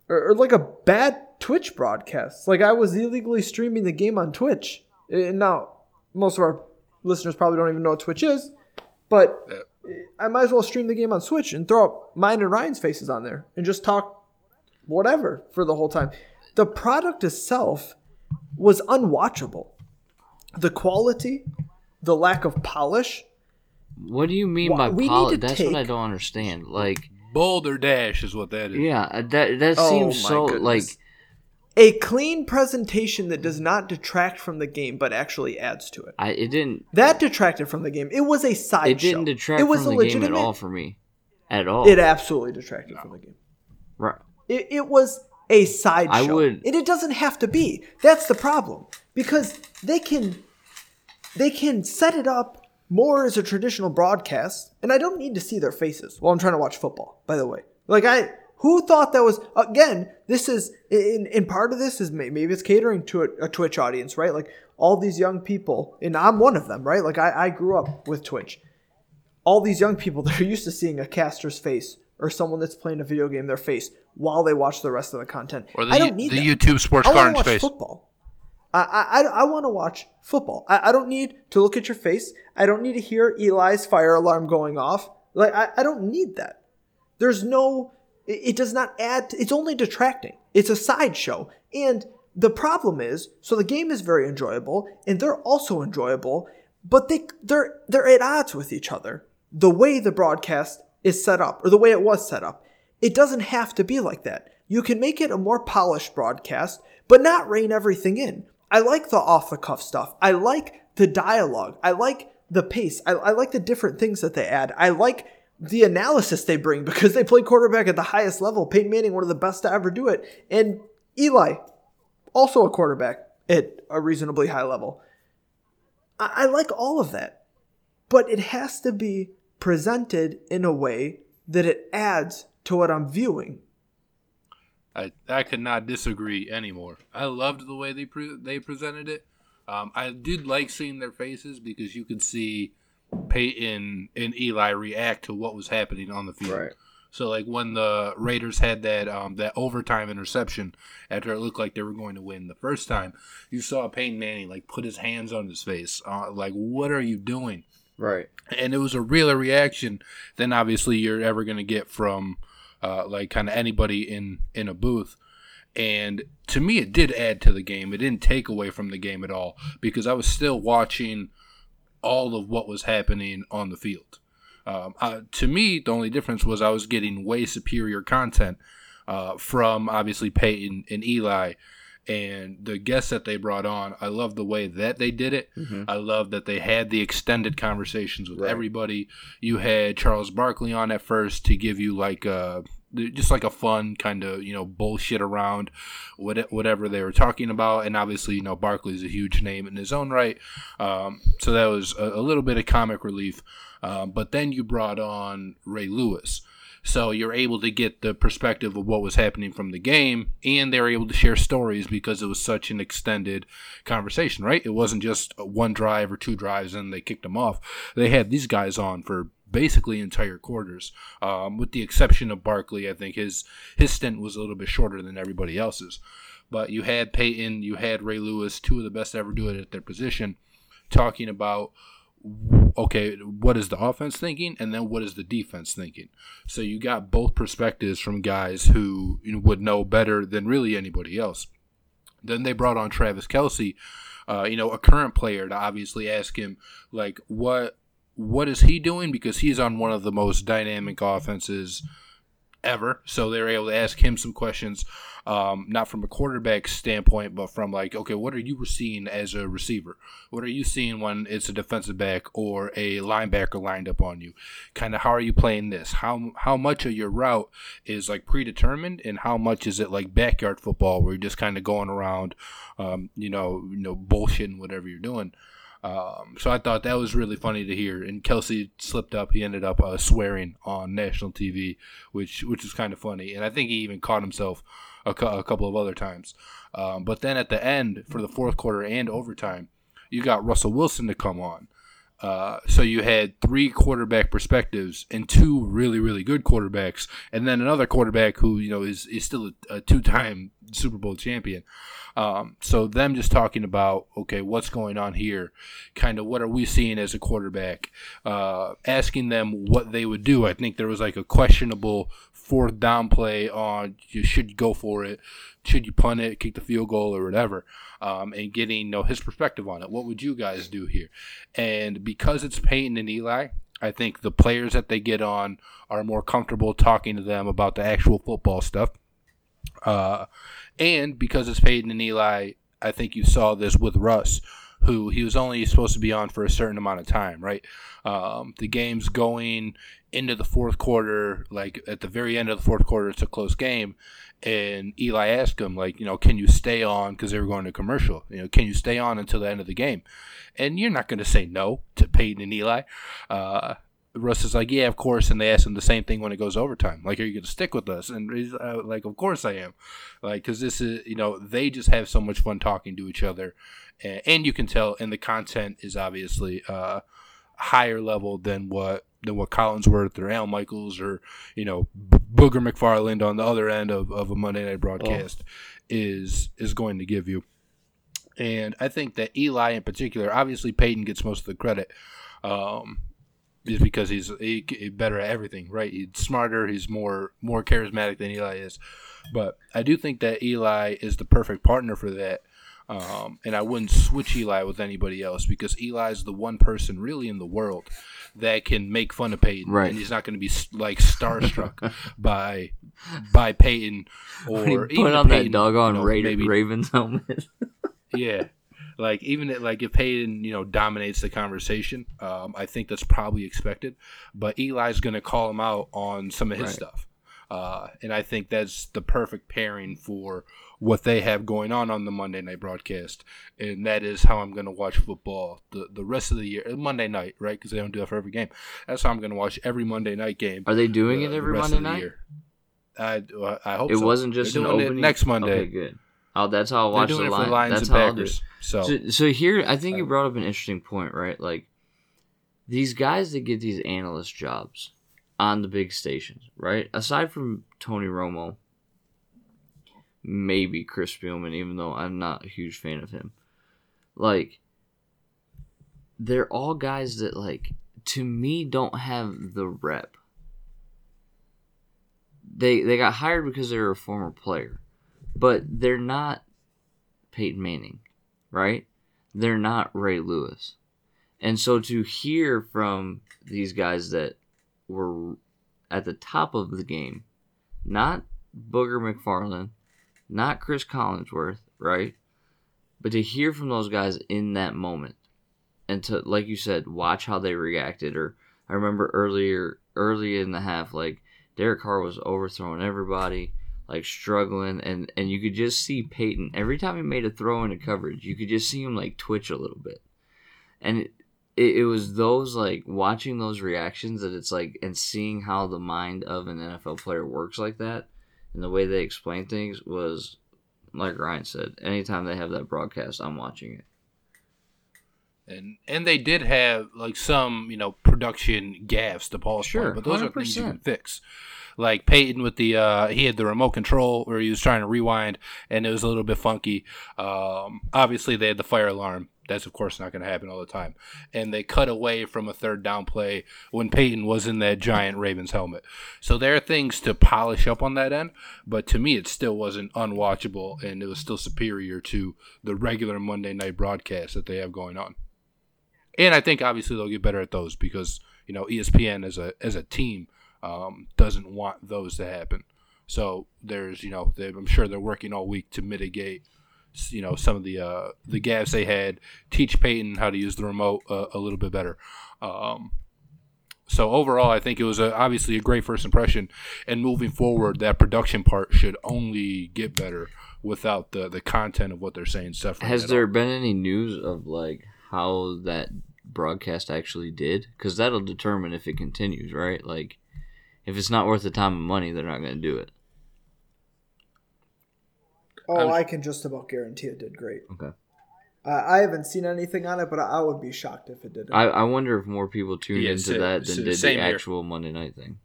Or, or like a bad Twitch broadcast. Like I was illegally streaming the game on Twitch. And now, most of our listeners probably don't even know what Twitch is, but I might as well stream the game on Switch and throw up mine and Ryan's faces on there and just talk whatever for the whole time. The product itself was unwatchable. The quality, the lack of polish. What do you mean Wha- by we need poli- to That's what I don't understand. Like, Boulder Dash is what that is. yeah, uh, that that Oh seems my so goodness. like A clean presentation that does not detract from the game but actually adds to it. I it didn't That detracted from the game. It was a side it didn't detract it was from a the game at legitimate- all for me, at all. It absolutely detracted from the game. Right. It, it was a sideshow. I would- And it doesn't have to be. That's the problem. Because they can they can set it up more is a traditional broadcast, and I don't need to see their faces while I'm trying to watch football, by the way. Like I who thought that was again, this is in in part of this is maybe it's catering to a, a Twitch audience, right? Like all these young people, and I'm one of them, right? Like I, I grew up with Twitch all these young people [laughs] that are used to seeing a caster's face or someone that's playing a video game their face while they watch the rest of the content. Or the, I don't need the that. YouTube Sports I to watch face. football. I I, I, want to watch football. I, I don't need to look at your face. I don't need to hear Eli's fire alarm going off. Like I, I don't need that. There's no. It, it does not add. To, it's only detracting. It's a sideshow. And the problem is, so the game is very enjoyable, and they're also enjoyable, but they they're they're at odds with each other. The way the broadcast is set up, or the way it was set up, it doesn't have to be like that. You can make it a more polished broadcast, but not rein everything in. I like the off the cuff stuff. I like the dialogue. I like the pace. I, I like the different things that they add. I like the analysis they bring [laughs] because they play quarterback at the highest level. Peyton Manning, one of the best to ever do it. And Eli, also a quarterback at a reasonably high level. I, I like all of that. But it has to be presented in a way that it adds to what I'm viewing. I I could not disagree anymore. I loved the way they pre- they presented it. Um, I did like seeing their faces because you could see Peyton and Eli react to what was happening on the field. So like when the Raiders had that um, that overtime interception after it looked like they were going to win the first time, you saw Peyton Manning like put his hands on his face, uh, like what are you doing? Right. And it was a realer reaction than obviously you're ever going to get from uh, like kind of anybody in in a booth. And to me, it did add to the game. It didn't take away from the game at all because I was still watching all of what was happening on the field. Um, uh, to me, the only difference was I was getting way superior content uh, from obviously Peyton and Eli and the guests that they brought on. I love the way that they did it. Mhm. I love that they had the extended conversations with Right. everybody. You had Charles Barkley on at first to give you like a just like a fun kind of you know bullshit around what, whatever they were talking about and obviously you know barkley's a huge name in his own right um, so that was a, a little bit of comic relief um, but then you brought on ray lewis so you're able to get the perspective of what was happening from the game and they were able to share stories because it was such an extended conversation right it wasn't just one drive or two drives and they kicked them off they had these guys on for basically entire quarters, um, with the exception of Barkley. I think his his stint was a little bit shorter than everybody else's. But you had Peyton, you had Ray Lewis, two of the best to ever do it at their position, talking about okay, what is the offense thinking, and then what is the defense thinking. So you got both perspectives from guys who would know better than really anybody else. Then they brought on Travis Kelce, uh, you know, a current player, to obviously ask him like what what is he doing because he's on one of the most dynamic offenses ever. So they were able to ask him some questions, um, not from a quarterback standpoint, but from like, okay, what are you seeing as a receiver? What are you seeing when it's a defensive back or a linebacker lined up on you? Kind of how are you playing this? How how much of your route is like predetermined, and how much is it like backyard football where you're just kind of going around, um, you know, you know, bullshitting whatever you're doing. Um, so I thought that was really funny to hear. And Kelce slipped up; he ended up uh, swearing on national TV, which which was kind of funny. And I think he even caught himself a, cou- a couple of other times. Um, but then at the end, for the fourth quarter and overtime, you got Russell Wilson to come on. Uh, so you had three quarterback perspectives and two really, really good quarterbacks, and then another quarterback who you know is is still a, a two-time Super Bowl champion. Um, so them just talking about okay, what's going on here, kind of what are we seeing as a quarterback, uh, asking them what they would do. I think there was like a questionable fourth down play on you should you go for it, should you punt it, kick the field goal or whatever, um, and getting you know his perspective on it. What would you guys do here? And because it's Peyton and Eli, I think the players that they get on are more comfortable talking to them about the actual football stuff. Uh, and because it's Peyton and Eli, I think you saw this with Russ, who he was only supposed to be on for a certain amount of time, right? Um, the game's going into the fourth quarter, like at the very end of the fourth quarter, it's a close game. And Eli asked him, like, you know, can you stay on? Because they were going to commercial. You know, can you stay on until the end of the game? And you're not going to say no to Peyton and Eli. Uh, Russ is like, yeah, of course. And they ask him the same thing when it goes overtime. Like, are you going to stick with us? And he's uh, like, of course I am. Like, because this is, you know, they just have so much fun talking to each other. And, and you can tell, and the content is obviously uh, higher level than what than what Collinsworth or Al Michaels or you know Booger McFarland on the other end of, of a Monday night broadcast is is going to give you. And I think that Eli in particular, obviously Peyton gets most of the credit, um, is because he's he, he better at everything, right? He's smarter, he's more more charismatic than Eli is. But I do think that Eli is the perfect partner for that. Um, and I wouldn't switch Eli with anybody else because Eli is the one person really in the world that can make fun of Peyton, Right. and he's not going to be like starstruck [laughs] by by Peyton or When he even put on Peyton, that doggone you know, maybe- Ravens helmet. [laughs] yeah. Like even it, like if Peyton, you know, dominates the conversation, um, I think that's probably expected. But Eli's going to call him out on some of his Right. stuff, uh, and I think that's the perfect pairing for what they have going on on the Monday night broadcast, and that is how I'm going to watch football the the rest of the year, uh, Monday night, right? Because they don't do that for every game. That's how I'm going to watch every Monday night game. Are they doing the- it every Monday night? year. I I hope It so. wasn't just an opening next Monday. Okay, good. Oh, that's how I watch the it line. Lions That's and how I'll do it. Packers. So, So, so here, I think you brought up an interesting point, right? Like these guys that get these analyst jobs on the big stations, right? Aside from Tony Romo, maybe Chris Spielman, even though I'm not a huge fan of him. Like, they're all guys that, like, to me, don't have the rep. They they got hired because they were a former player, but they're not Peyton Manning right? They're not Ray Lewis. And so to hear from these guys that were at the top of the game, not Booger McFarland, not Chris Collinsworth, right? But to hear from those guys in that moment and to like you said, watch how they reacted or I remember earlier early in the half, like Derek Carr was overthrowing everybody like struggling and and you could just see Peyton every time he made a throw into coverage you could just see him like twitch a little bit and it, it, it was those like watching those reactions that it's like and seeing how the mind of an NFL player works like that and the way they explain things was like Ryan said anytime they have that broadcast I'm watching it and and they did have like some you know production gaffes to Paul's Sure, point, but those are things you can fix. Like Peyton with the uh, he had the remote control where he was trying to rewind and it was a little bit funky. Um, obviously they had the fire alarm. That's of course not going to happen all the time. And they cut away from a third down play when Peyton was in that giant Ravens helmet. So there are things to polish up on that end, but to me it still wasn't unwatchable and it was still superior to the regular Monday night broadcast that they have going on. And I think obviously they'll get better at those because you know ESPN as a as a team um, doesn't want those to happen. So there's you know they, I'm sure they're working all week to mitigate you know some of the uh, the gaps they had. Teach Peyton how to use the remote uh, a little bit better. Um, so overall, I think it was a, obviously a great first impression. And moving forward, that production part should only get better without the the content of what they're saying suffering. has there all. been any news of like how that broadcast actually did because that'll determine if it continues right like if it's not worth the time and money they're not going to do it Oh, I'm- I can just about guarantee it did great. okay Uh, I haven't seen anything on it, but I, I would be shocked if it didn't. I, I wonder if more people tuned Yeah, into sa- that sa- than did same the here. actual Monday night thing.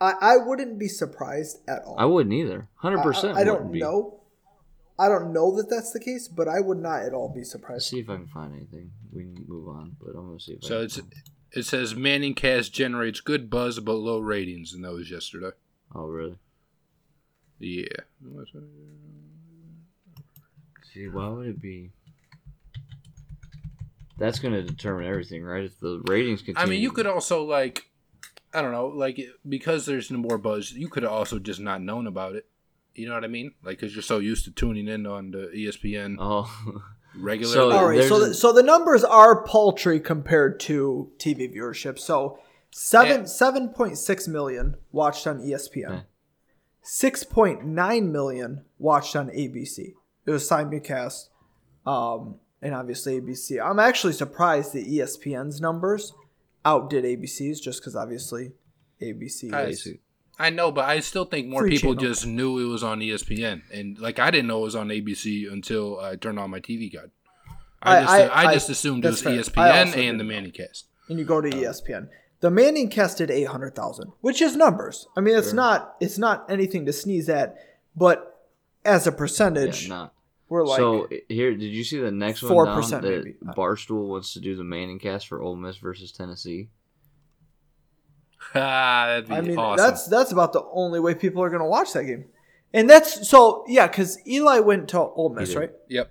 I, I wouldn't be surprised at all. I wouldn't either. Hundred percent. I, I don't know. I don't know that that's the case, but I would not at all be Let's surprised. see if I can find anything. We can move on, but I'm gonna see if I So can it's find- it says Manning cast generates good buzz but low ratings, and that was yesterday. Oh really? Yeah. See, why would it be? That's going to determine everything, right? If the ratings continue. I mean, you could also like, I don't know, like because there's no more buzz, you could also just not known about it. You know what I mean? Like, because you're so used to tuning in on the ESPN. Oh. regular. So, All right, so the, so the numbers are paltry compared to TV viewership. So seven seven point six million watched on ESPN. 6.9 million watched on ABC. It was simulcast, um, and obviously ABC. I'm actually surprised that ESPN's numbers outdid ABC's, just because obviously ABC. I, is I know, but I still think more people channel. just knew it was on ESPN, and like I didn't know it was on ABC until I turned on my TV guide. I, I just I, I, just assumed it was. ESPN and the Manicast. And you go to ESPN. The Manning cast did 800,000, which is numbers. I mean, it's Sure. not it's not anything to sneeze at, but as a percentage, Yeah, not. we're like so here, did you see the next one 4% down that maybe. Barstool wants to do the Manning cast for Ole Miss versus Tennessee? Ah, [laughs] that'd be I mean, awesome. that's that's about the only way people are going to watch that game. And that's so yeah, cuz Eli went to Ole Miss, right? yep.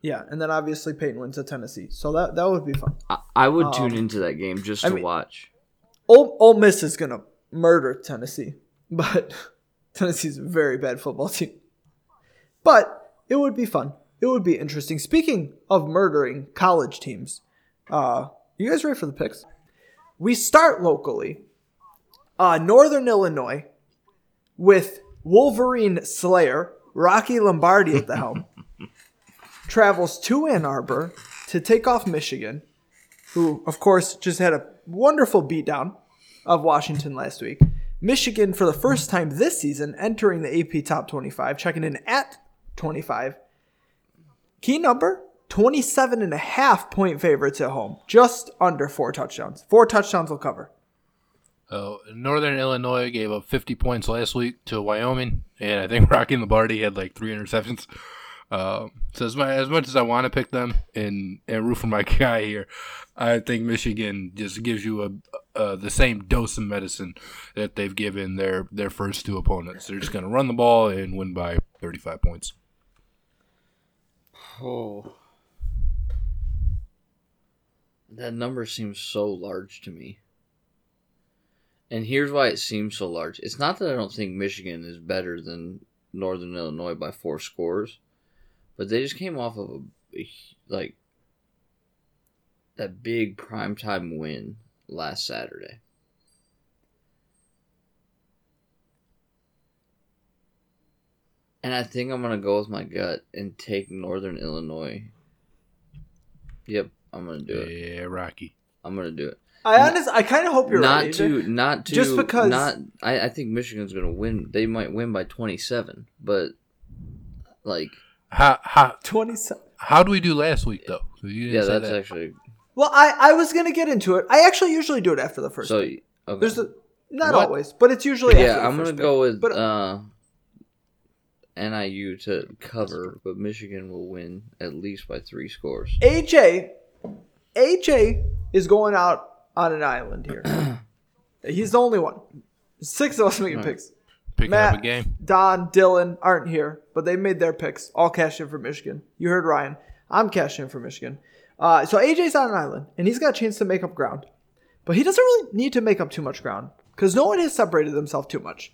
Yeah, and then obviously Peyton went to Tennessee. So that that would be fun. I, I would Um, tune into that game just I to mean- watch. Ole, Ole Miss is going to murder Tennessee, [laughs] but Tennessee's a very bad football team. But it would be fun. It would be interesting. Speaking of murdering college teams, uh, you guys ready for the picks? We start locally, uh, Northern Illinois, with Wolverine Slayer Rocky Lombardi at the helm. [laughs] travels to Ann Arbor to take off Michigan, who, of course, just had a wonderful beatdown of Washington last week. Michigan, for the first time this season, entering the AP top 25, checking in at 25. Key number 27 and a half point favorites at home, just under four touchdowns. Four touchdowns will cover. Uh, Northern Illinois gave up 50 points last week to Wyoming, and I think [laughs] Rocky Lombardi had like three interceptions. Um, so as, my, as much as I want to pick them and and root for my [laughs] guy here, I think Michigan just gives you a, a the same dose of medicine that they've given their their first two opponents. They're just going to run the ball and win by 35 points. Oh. That number seems so large to me. And here's why it seems so large. It's not that I don't think Michigan is better than Northern Illinois by four scores, but they just came off of a, a like that big primetime win last Saturday. And I think I'm gonna go with my gut and take Northern Illinois. Yep, I'm gonna do it. Yeah, Rocky. I'm gonna do it. I honestly, I kind of hope you're not right. to, not to, Just because- not. I, I think Michigan's gonna win. They might win by 27, but like, How how 27. how do we do last week though? You didn't yeah, say that's that. actually Well, I, I was going to get into it. I actually usually do it after the first so. Okay. There's a, not What? always, but it's usually yeah, the I'm first gonna pick. go with But uh, NIU to cover, but Michigan will win at least by three scores. AJ, AJ is going out on an island here. [clears throat] He's the only one. Six of us making picks. Picking Matt, up a game. Don, Dylan aren't here, but they made their picks. All cash in for Michigan. You heard Ryan. I'm cashing in for Michigan. Uh, so AJ's on an island, and he's got a chance to make up ground. But he doesn't really need to make up too much ground because no one has separated themselves too much.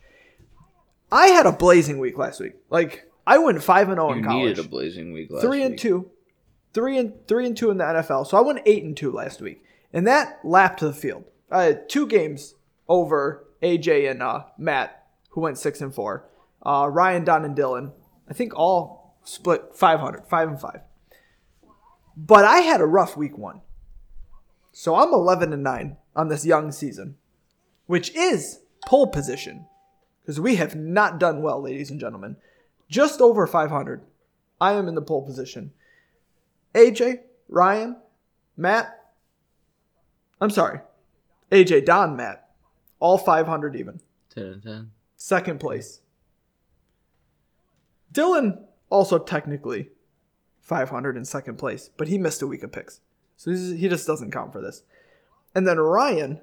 I had a blazing week last week. Like I went five and zero in college. needed a blazing week last three and week. two, three and three and two in the NFL. So I went eight and two last week, and that lapped the field. I had two games over AJ and uh, Matt, who went six and four. Uh, Ryan, Don, and Dylan, I think all split 500, five and five. But I had a rough week one, so I'm eleven and nine on this young season, which is pole position, because we have not done well, ladies and gentlemen. Just over 500. I am in the pole position. AJ, Ryan, Matt. I'm sorry. AJ, Don, Matt. All 500 even. 10 and 10. Second place. Dylan also technically 500 in second place, but he missed a week of picks. So he just doesn't count for this. And then Ryan,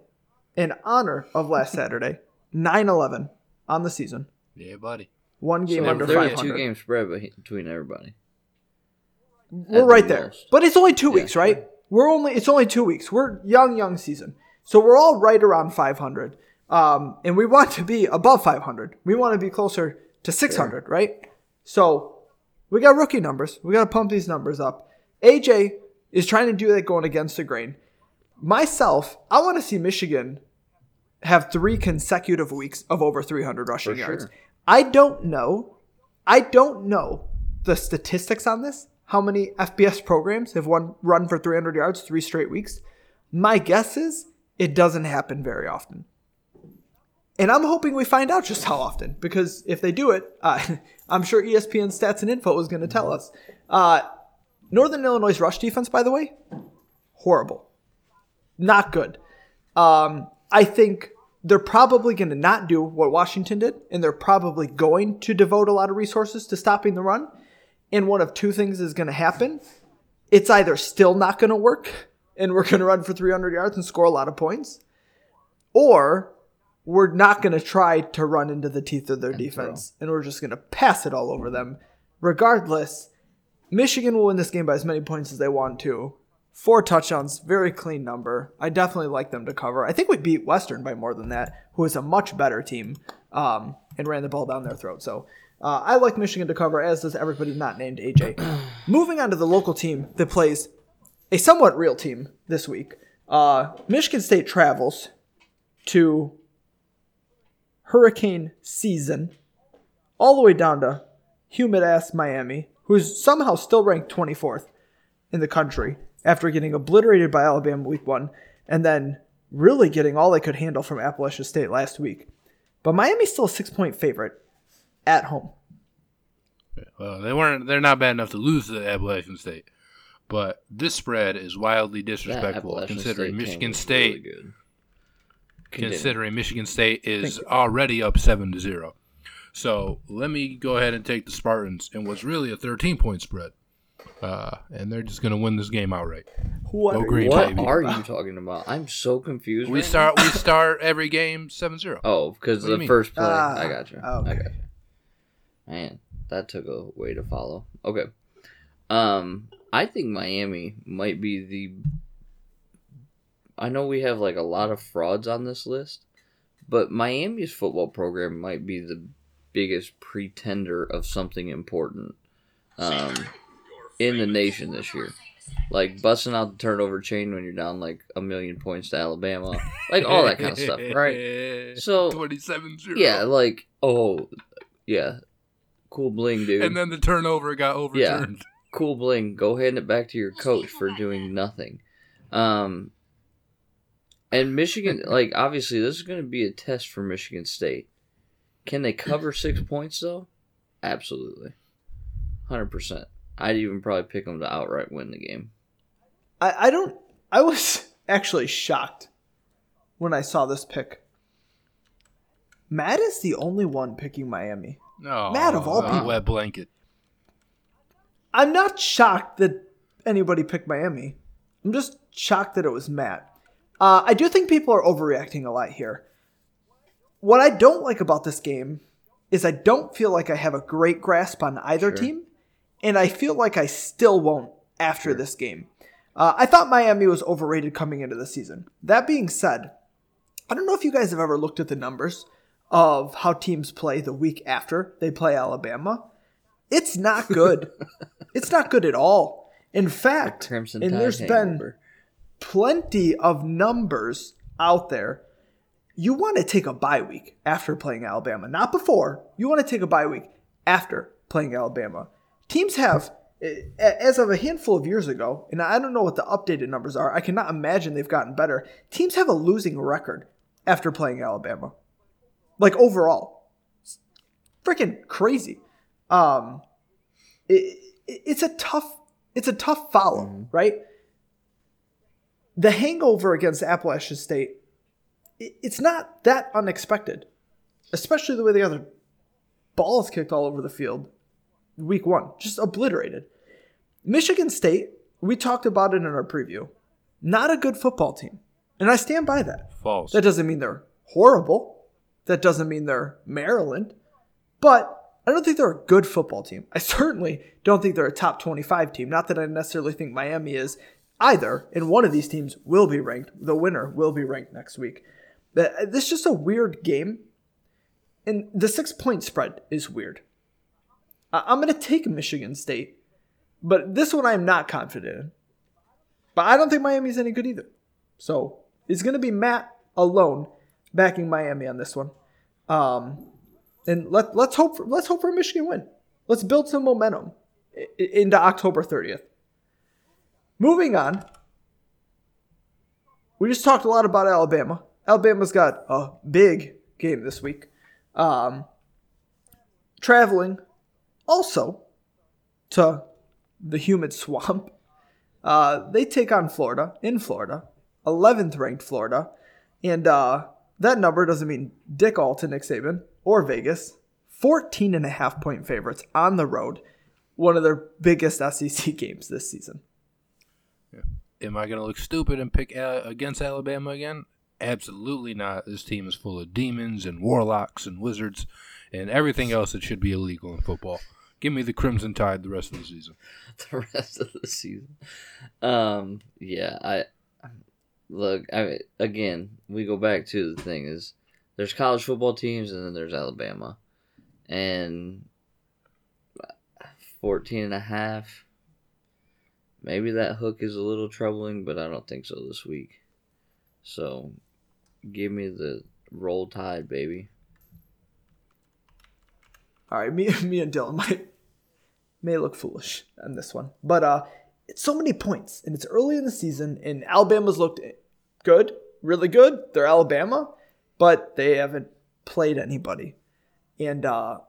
in honor of last Saturday, [laughs] 9 11 on the season. Yeah, buddy. One game So under 500. two game spread between everybody. We're at right the there. most. But it's only two Yeah. weeks, right? We're only it's only two weeks. We're young, young season. So we're all right around 500. Um, and we want to be above 500. We want to be closer to 600, right? So we got rookie numbers. We got to pump these numbers up. AJ is trying to do that going against the grain. Myself, I want to see Michigan have three consecutive weeks of over 300 rushing For yards. sure. I don't know. I don't know the statistics on this. How many FBS programs have one run for 300 yards three straight weeks? My guess is it doesn't happen very often. And I'm hoping we find out just how often because if they do it, uh, [laughs] I'm sure ESPN Stats and Info is going to tell us. Uh, Northern Illinois' rush defense, by the way, horrible. Not good. Um, I think they're probably going to not do what Washington did, and they're probably going to devote a lot of resources to stopping the run. And one of two things is going to happen. It's either still not going to work, and we're going to run for 300 yards and score a lot of points, or we're not going to try to run into the teeth of their defense, and we're just going to pass it all over them. Regardless, Michigan will win this game by as many points as they want to. Four touchdowns, very clean number. I definitely like them to cover. I think we beat Western by more than that, who is a much better team um, and ran the ball down their throat. So uh, I like Michigan to cover, as does everybody not named AJ. [clears throat] Moving on to the local team that plays a somewhat real team this week. Uh, Michigan State travels to hurricane season all the way down to humid ass Miami, who's somehow still ranked 24th in the country after getting obliterated by Alabama week one and then really getting all they could handle from Appalachia State last week. but Miami's still a six point favorite at home. Well, they weren't. They're not bad enough to lose to Appalachian State, but this spread is wildly disrespectful considering State Michigan State. really good. Continue. considering Michigan State is already up seven to zero. So let me go ahead and take the Spartans in what's really a 13 point spread, uh, and they're just going to win this game outright. What? Go green, What baby. are you talking about? I'm so confused. We right start we start every game 7-0. [laughs] Oh, because What do you the first play. Ah, I got you. okay. I got you. Man, that took a way to follow. Okay. Um, I think Miami might be the. I know we have like a lot of frauds on this list, but Miami's football program might be the biggest pretender of something important um, in the nation this year. Like busting out the turnover chain when you're down like a million points to Alabama, like all that kind of stuff, right? [laughs] So 27-0. yeah, like oh, yeah, cool bling, dude. and then the turnover got overturned. cool bling. Go hand it back to your coach for doing nothing. Um, and Michigan, like obviously, this is going to be a test for Michigan State. Can they cover six points though? Absolutely, hundred percent. I'd even probably pick them to outright win the game. I, I don't. I was [laughs] actually shocked when I saw this pick. Matt is the only one picking Miami. No, Matt, of all a people. wet blanket. I'm not shocked that anybody picked Miami. I'm just shocked that it was Matt. Uh, I do think people are overreacting a lot here. What I don't like about this game is I don't feel like I have a great grasp on either Sure. team, and I feel like I still won't after this game. Uh, I thought Miami was overrated coming into the season. That being said, I don't know if you guys have ever looked at the numbers of how teams play the week after they play Alabama. It's not good. [laughs] it's not good at all. In fact, and there's been. Plenty of numbers out there. You want to take a bye week after playing Alabama, not before. You want to take a bye week after playing Alabama. Teams have, as of a handful of years ago, and I don't know what the updated numbers are, I cannot imagine they've gotten better. Teams have a losing record after playing Alabama. Like overall. It's freaking crazy. Um, it, it- it's a tough it's a tough follow, right? The hangover against Appalachian State, it's not that unexpected, especially the way the other balls kicked all over the field. Week one, just obliterated. Michigan State, we talked about it in our preview, not a good football team, and I stand by that. False. That doesn't mean they're horrible. That doesn't mean they're Maryland. But I don't think they're a good football team. I certainly don't think they're a top 25 team. Not that I necessarily think Miami is either. And one of these teams will be ranked. The winner will be ranked next week. But uh, this is just a weird game. And the six point spread is weird. I'm going to take Michigan State. But this one I'm not confident in. But I don't think Miami's any good either. So it's going to be Matt alone backing Miami on this one. Um, and let let's hope for, let's hope for a Michigan win. Let's build some momentum into October 30th. Moving on, we just talked a lot about Alabama. Alabama's got a big game this week. Um, traveling also to the humid swamp. Uh, they take on Florida in Florida, 11th ranked Florida, and uh, that number doesn't mean dick all to Nick Saban or Vegas. 14 and a half point favorites on the road, one of their biggest SEC [laughs] games this season. Am I going to look stupid and pick uh, against Alabama again? Absolutely not. This team is full of demons and warlocks and wizards and everything else that should be illegal in football. Give me the Crimson Tide the rest of the season. [laughs] the rest of the season. Um, yeah, I look. I again, we go back to the thing is there's college football teams and then there's Alabama, and 14 and a half. Maybe that hook is a little troubling, but I don't think so this week. So, give me the roll tide, baby. All right, me, [laughs] me and Dylan might may look foolish on this one, but uh, it's so many points, and it's early in the season, and Alabama's looked good, really good. They're Alabama, but they haven't played anybody. And uh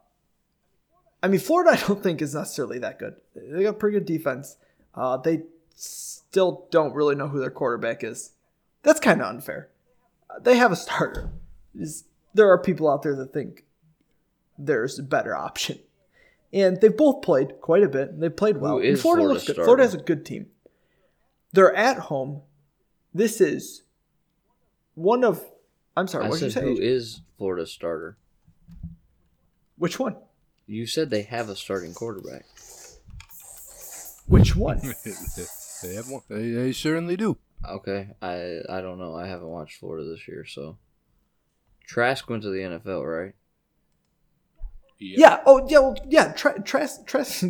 I mean Florida [laughs] I don't think is necessarily that good. They got pretty good defense. Uh they still don't really know who their quarterback is. That's kind of unfair. Uh, they have a starter. Is there are people out there that think there's a better option. And they've both played quite a bit. They've played well. And Florida Florida looks good. starter? Florida has a good team. They're at home. This is one of I'm sorry, what did you say? who is Florida's starter? Which one? You said they have a starting quarterback. Which [laughs] one? they have one. They, they certainly do. Okay, I I don't know. I haven't watched Florida this year, so Trask went to the NFL, right? yeah. Oh, yeah. Well, yeah. Tra- Trask, Trask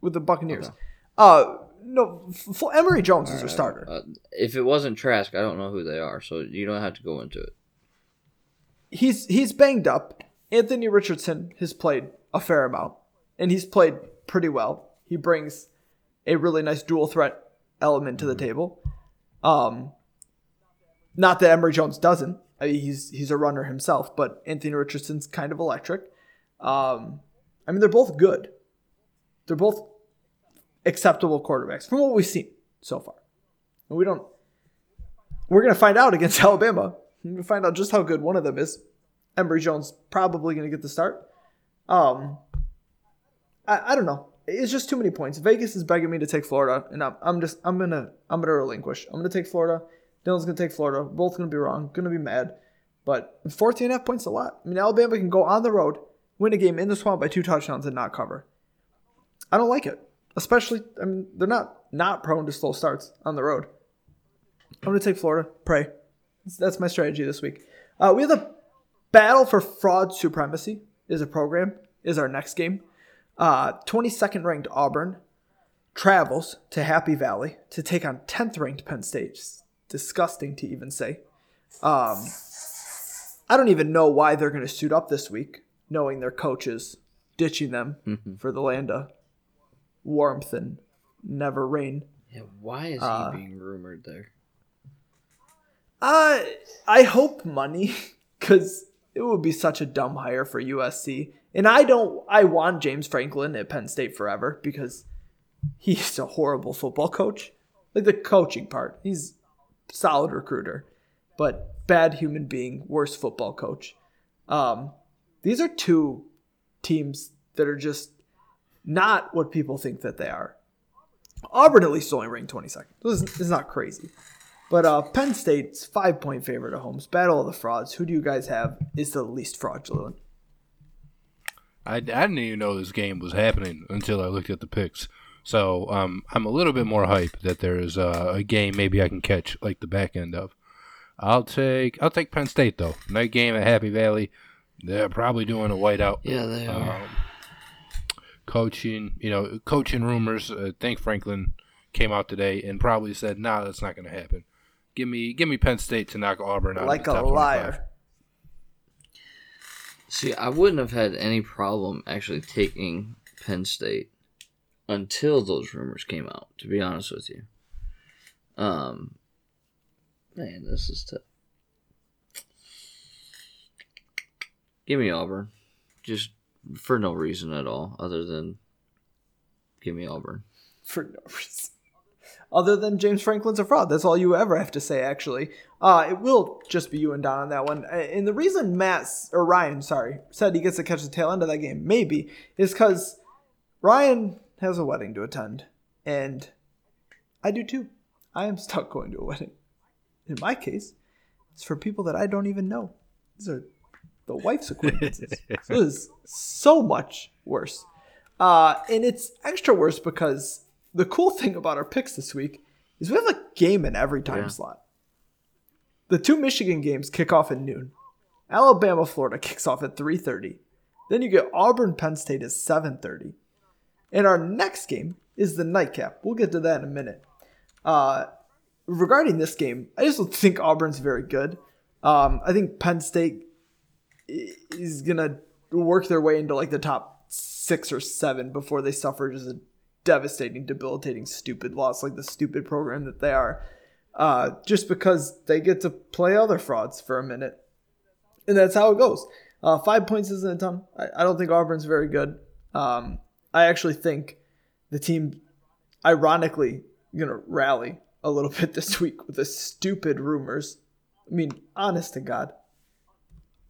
with the Buccaneers. Okay. Uh, no. F- F- Emory Jones is their Alright, starter. Uh, if it wasn't Trask, I don't know who they are, so you don't have to go into it. he's he's banged up. Anthony Richardson has played a fair amount, and he's played pretty well. He brings a really nice dual threat element to the table. Um, not that Emory Jones doesn't. I mean, he's he's a runner himself, but Anthony Richardson's kind of electric. Um, I mean, they're both good. They're both acceptable quarterbacks from what we've seen so far. And we don't. We're gonna find out against [laughs] Alabama. We're gonna find out just how good one of them is. Emory Jones probably gonna get the start. Um, I, I don't know. It's just too many points. Vegas is begging me to take Florida, and I'm, I'm just I'm gonna I'm gonna relinquish. I'm gonna take Florida. Dylan's gonna take Florida. Both gonna be wrong. Gonna be mad. But 14 and a half points a lot. I mean, Alabama can go on the road, win a game in the swamp by two touchdowns, and not cover. I don't like it. Especially, I mean, they're not not prone to slow starts on the road. I'm gonna take Florida. Pray. That's my strategy this week. Uh, we have the battle for fraud supremacy is a program is our next game. Uh, 22nd ranked Auburn travels to Happy Valley to take on 10th ranked Penn State. It's disgusting to even say. Um, I don't even know why they're going to suit up this week, knowing their coaches ditching them for the land of warmth and never rain. Yeah, why is Uh, he being rumored there? Uh, I hope money, [laughs] because it would be such a dumb hire for USC. And I don't, I want James Franklin at Penn State forever because he's a horrible football coach. Like the coaching part, he's solid recruiter, but bad human being, worst football coach. Um, these are two teams that are just not what people think that they are. Auburn at least only ranked 22nd. This is, not crazy. But uh, Penn State's five point favorite at homes. Battle of the frauds. Who do you guys have is the least fraudulent? I, I didn't even know this game was happening until I looked at the picks. So um, I'm a little bit more hype that there is uh, a game maybe I can catch like the back end of. I'll take I'll take Penn State though. Night game at Happy Valley. They're probably doing a whiteout. Yeah, they are. Um, coaching, you know, coaching rumors. I think Franklin came out today and probably said, "Nah, that's not going to happen." Give me, give me Penn State to knock Auburn out. of Like the a top 25. liar. See, I wouldn't have had any problem actually taking Penn State until those rumors came out. To be honest with you, um, man, this is tough. Give me Auburn, just for no reason at all, other than give me Auburn. For no reason. Other than James Franklin's a fraud. That's all you ever have to say, actually. Uh, it will just be you and Don on that one. Uh, And the reason Matt, or Ryan, sorry, said he gets to catch the tail end of that game, maybe, is because Ryan has a wedding to attend. And I do too. I am stuck going to a wedding. In my case, it's for people that I don't even know. These are the wife's acquaintances. [laughs] so it is so much worse. Uh, and it's extra worse because the cool thing about our picks this week is we have a game in every time Yeah. slot. The two Michigan games kick off at noon. Alabama Florida [laughs] kicks off at 3:30. Then you get Auburn Penn State at 7:30. And our next game is the nightcap. We'll get to that in a minute. Uh, regarding this game, I just don't think Auburn's very good. Um, I think Penn State is gonna work their way into like the top six or seven before they suffer just a devastating, debilitating, stupid loss like the stupid program that they are. Uh, just because they get to play other frauds for a minute, and that's how it goes. Uh, five points isn't a ton. I, I don't think Auburn's very good. Um, I actually think the team, ironically, gonna rally a little [laughs] bit this week with the stupid rumors. I mean, honest to God,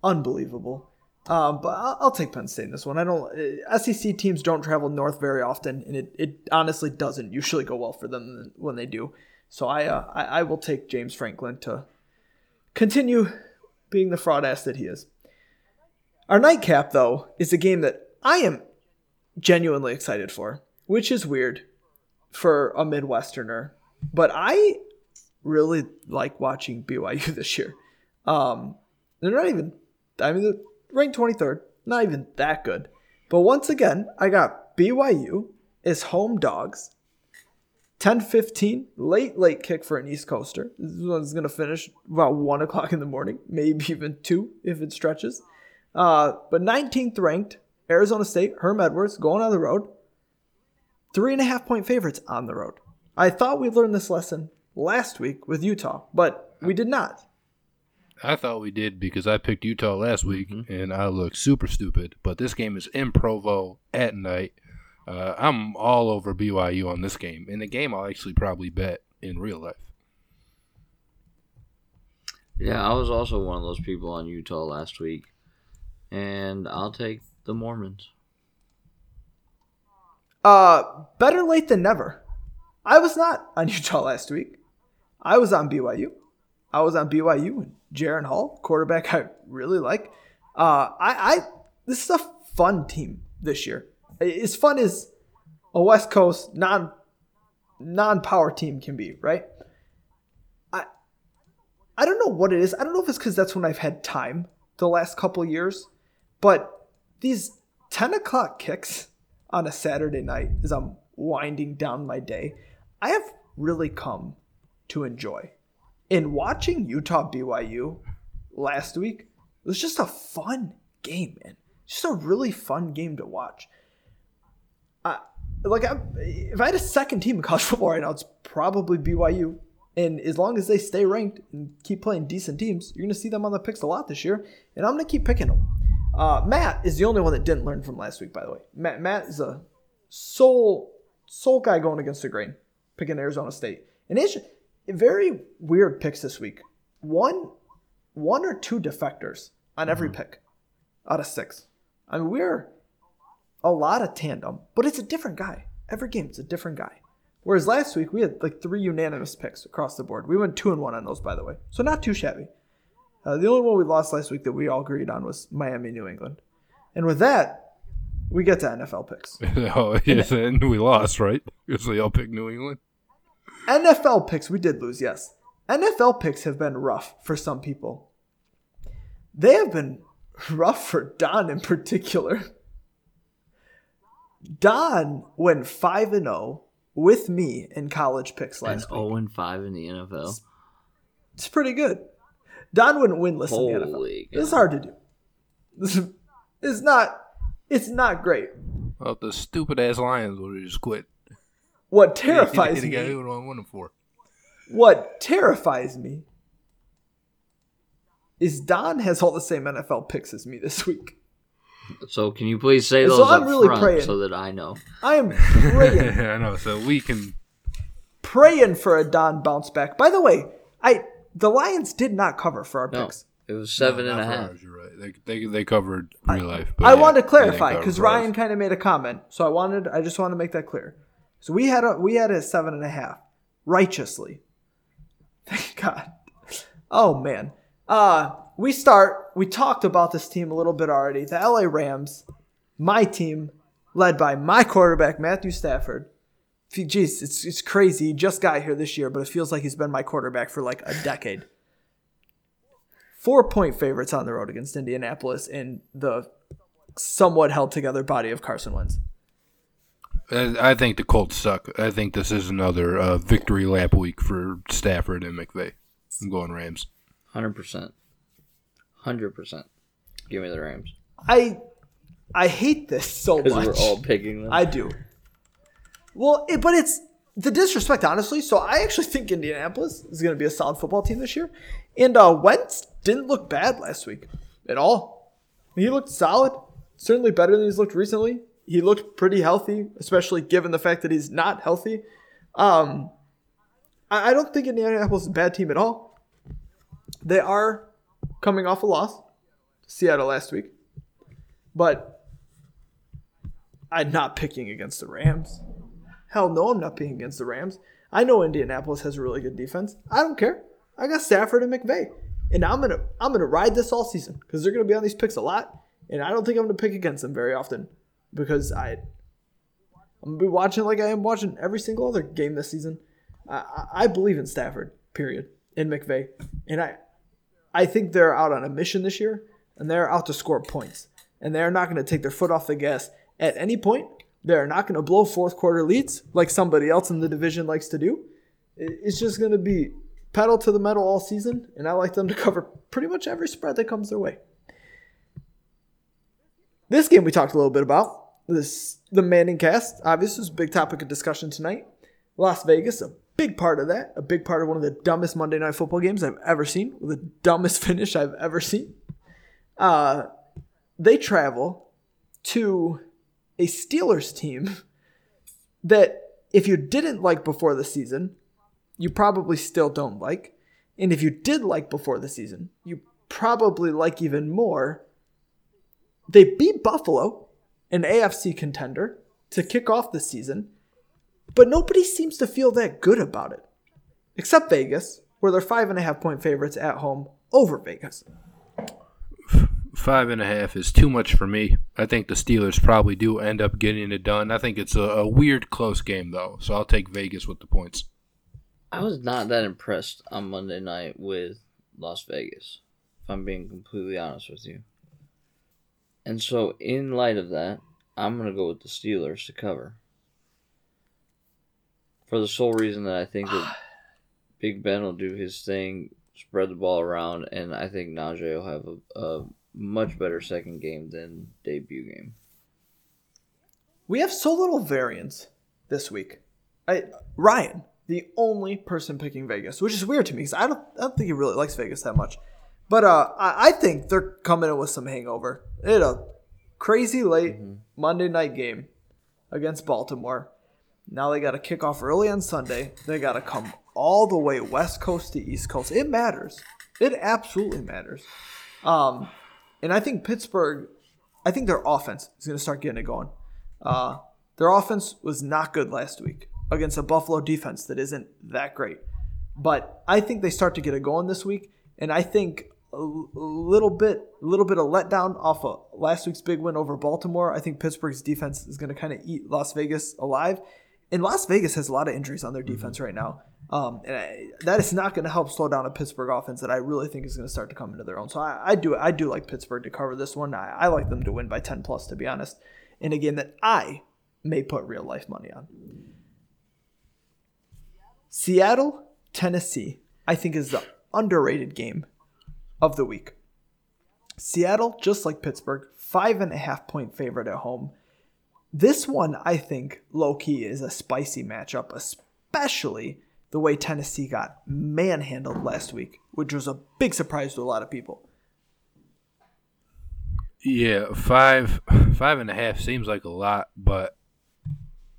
unbelievable. Um, but I'll, I'll take Penn State in this one. I don't. uh, SEC teams don't travel north very often, and it, it honestly doesn't usually go well for them when they do. So I, uh, I I will take James Franklin to continue being the fraud ass that he is. Our nightcap, though, is a game that I am genuinely excited for, which is weird for a Midwesterner. But I really like watching BYU [laughs] this year. Um, they're not even, I mean, ranked 23rd, not even that good. But once again, I got BYU is home dogs. 10 15, late, late kick for an East Coaster. This one's going to finish about 1 o'clock in the morning, [laughs] maybe even 2 if it stretches. Uh, but 19th ranked, Arizona State, Herm Edwards going on the road. Three and a half point favorites on the road. I thought we learned this lesson last week with Utah, but we did not. I thought we did because I picked Utah last week and I looked super stupid. But this game is in Provo at night. Uh, I'm all over BYU on this game. In the game, I'll actually probably bet in real life. Yeah, I was also one of those people on Utah last week, and I'll take the Mormons. Uh, better late than never. I was not on [laughs] Utah last week. I was on BYU. I was on BYU and Jaren Hall, quarterback I really like. Uh, I, I this is a fun team this year. As fun as a West Coast non non power team can be, right? I I don't know what it is. I don't know if it's because that's when I've had time the last couple years, but these ten o'clock kicks on a Saturday night as I'm winding down my day, I have really come to enjoy. In watching Utah BYU last week, it was just a fun game, man. Just a really fun game to watch. Like, I, if I had a second team in college [laughs] football right now, it's probably BYU. And as long as they stay ranked and keep playing decent teams, you're going to see them on the picks a lot this year. And I'm going to keep picking them. Uh, Matt is the only one that didn't learn from last week, by the way. Matt Matt is a sole sole guy going against the grain, picking Arizona State, and it's very weird picks this week. One one or two defectors on every pick out of six. I mean, we're a lot of tandem, but it's a different guy. Every game, it's a different guy. Whereas last week we had like three unanimous picks across the board. We went two and one on those, by the way, so not too shabby. Uh, the only one we lost last week that we all agreed on was Miami, New England. And with that, we get to NFL picks. [laughs] oh, yes, [laughs] and we lost, right? Because they all picked New England. NFL picks, we did lose, yes. NFL picks have been rough for some people. They have been rough for Don in particular. Don went 5 and 0 with me in college picks And last oh week. 0 and 5 in the NFL. It's pretty good. Don wouldn't win winless in the NFL. Holy This is hard to do. This [laughs] is it's not it's not great. Well, the stupid ass Lions would have just quit. What [laughs] terrifies the guy me, who won them for. what terrifies me is Don has all the same NFL picks as me this week. So can you please say So those I'm up really front praying. so that I know? I am [laughs] praying [laughs] I know. So we can. praying for a Don bounce back. By the way, I the Lions did not cover for our No, picks. it was seven No, and a half. ours, You're right. They, they, they covered real life. But I yeah, wanted to clarify because cover for us. Ryan kind of made a comment, so I wanted I just want to make that clear. So we had a we had a seven and a half righteously. [laughs] Thank God. Oh man. Uh we start. We talked about this team a little bit already. The LA Rams, my team, led by my quarterback Matthew Stafford. Jeez, it's it's crazy. He just got here this year, but it feels like he's been my quarterback for like a decade. Four point favorites on the road against Indianapolis in the somewhat held together body of Carson Wentz. I I think the Colts suck. I think this is another uh, victory lap week for Stafford and McVay. I'm going Rams. Hundred percent. Hundred percent. Give me the Rams I I hate this so much. we're all picking them. I do. Well, it, but it's the disrespect, honestly. So I actually think Indianapolis is going to be a solid football team this year, and uh, Wentz didn't look bad last week at all. He looked solid, certainly better than he's looked recently. He looked pretty healthy, especially given the fact that he's not healthy. Um, I, I don't think Indianapolis is a bad team at all. They are coming off a loss to Seattle last week, but I'm not picking against the Rams. Hell no, I'm not picking against the Rams. I know Indianapolis has a really good defense. I don't care. I got Stafford and McVay, and I'm gonna I'm gonna ride this all season because they're gonna be on these picks a lot, and I don't think I'm gonna pick against them very often because I I'm gonna be watching like I am watching every single other game this season. I, I- believe in Stafford, period, in McVay, and I I think they're out on a mission this year, and they're out to score points, and they're not going to take their foot off the gas at any point. They're not going to blow fourth quarter leads like somebody else in the division likes to do. It's just going to be pedal to the metal all season, and I like them to [laughs] cover pretty much every spread that comes their way. This game we talked a little bit about. This the Manning cast. Obviously, was a big topic of discussion tonight. Las Vegas, a big part of that. A big part of one of the dumbest Monday Night Football games I've ever seen. The dumbest [laughs] finish I've ever seen. Uh, they travel to a Steelers team [laughs] that if you didn't like before the season, you probably still don't like. And if you did like before the season, you probably like even more. They beat Buffalo, an AFC contender, to kick off the season, but nobody seems to feel that good about it. Except Vegas, where they're five and a half point favorites at home over Vegas. Five and a half is too much for me. I think the Steelers probably do end up getting it done. I think it's a, a weird close game though, so I'll take Vegas with the points. I was not that impressed on Monday night with Las Vegas, if I'm being completely honest with you. And so, in light of that, I'm going to go with the Steelers to cover. For the sole reason that I think that [sighs] Big Ben will do his thing, spread the ball around, and I think Najee will have a, a much better second game than debut game. We have so little variance this week. I Ryan, the only person picking Vegas, which is weird to me because I don't, I don't think he really likes Vegas that much. But uh, I, I think they're coming in with some hangover. They had a crazy late Monday night game against Baltimore. Now they got to kick off early on Sunday. They got to come all the way West Coast to East Coast. It matters. It absolutely matters. Um, and I think Pittsburgh, I think their offense is going to start getting it going. Uh, their offense was not good last week against a Buffalo defense that isn't that great. But I think they start to get it going this week, and I think a little bit, a little bit of letdown off of last week's big win over Baltimore. I think Pittsburgh's defense is going to kind of eat Las Vegas alive, and Las Vegas has a lot of injuries on their defense right now. Um, and I, that is not going to help slow down a Pittsburgh offense that I really think is going to start to come into their own. So I, I do, I do like Pittsburgh to cover this one. I, I like them to win by ten plus, to be honest, in a game that I may put real life money on. Seattle, Tennessee, I think is the underrated game of the week. Seattle, just like Pittsburgh, five and a half point favorite at home. This one, I think, low key is a spicy matchup, especially the way Tennessee got manhandled last week, which was a big surprise to a lot of people. Yeah, five five and a half seems like a lot, but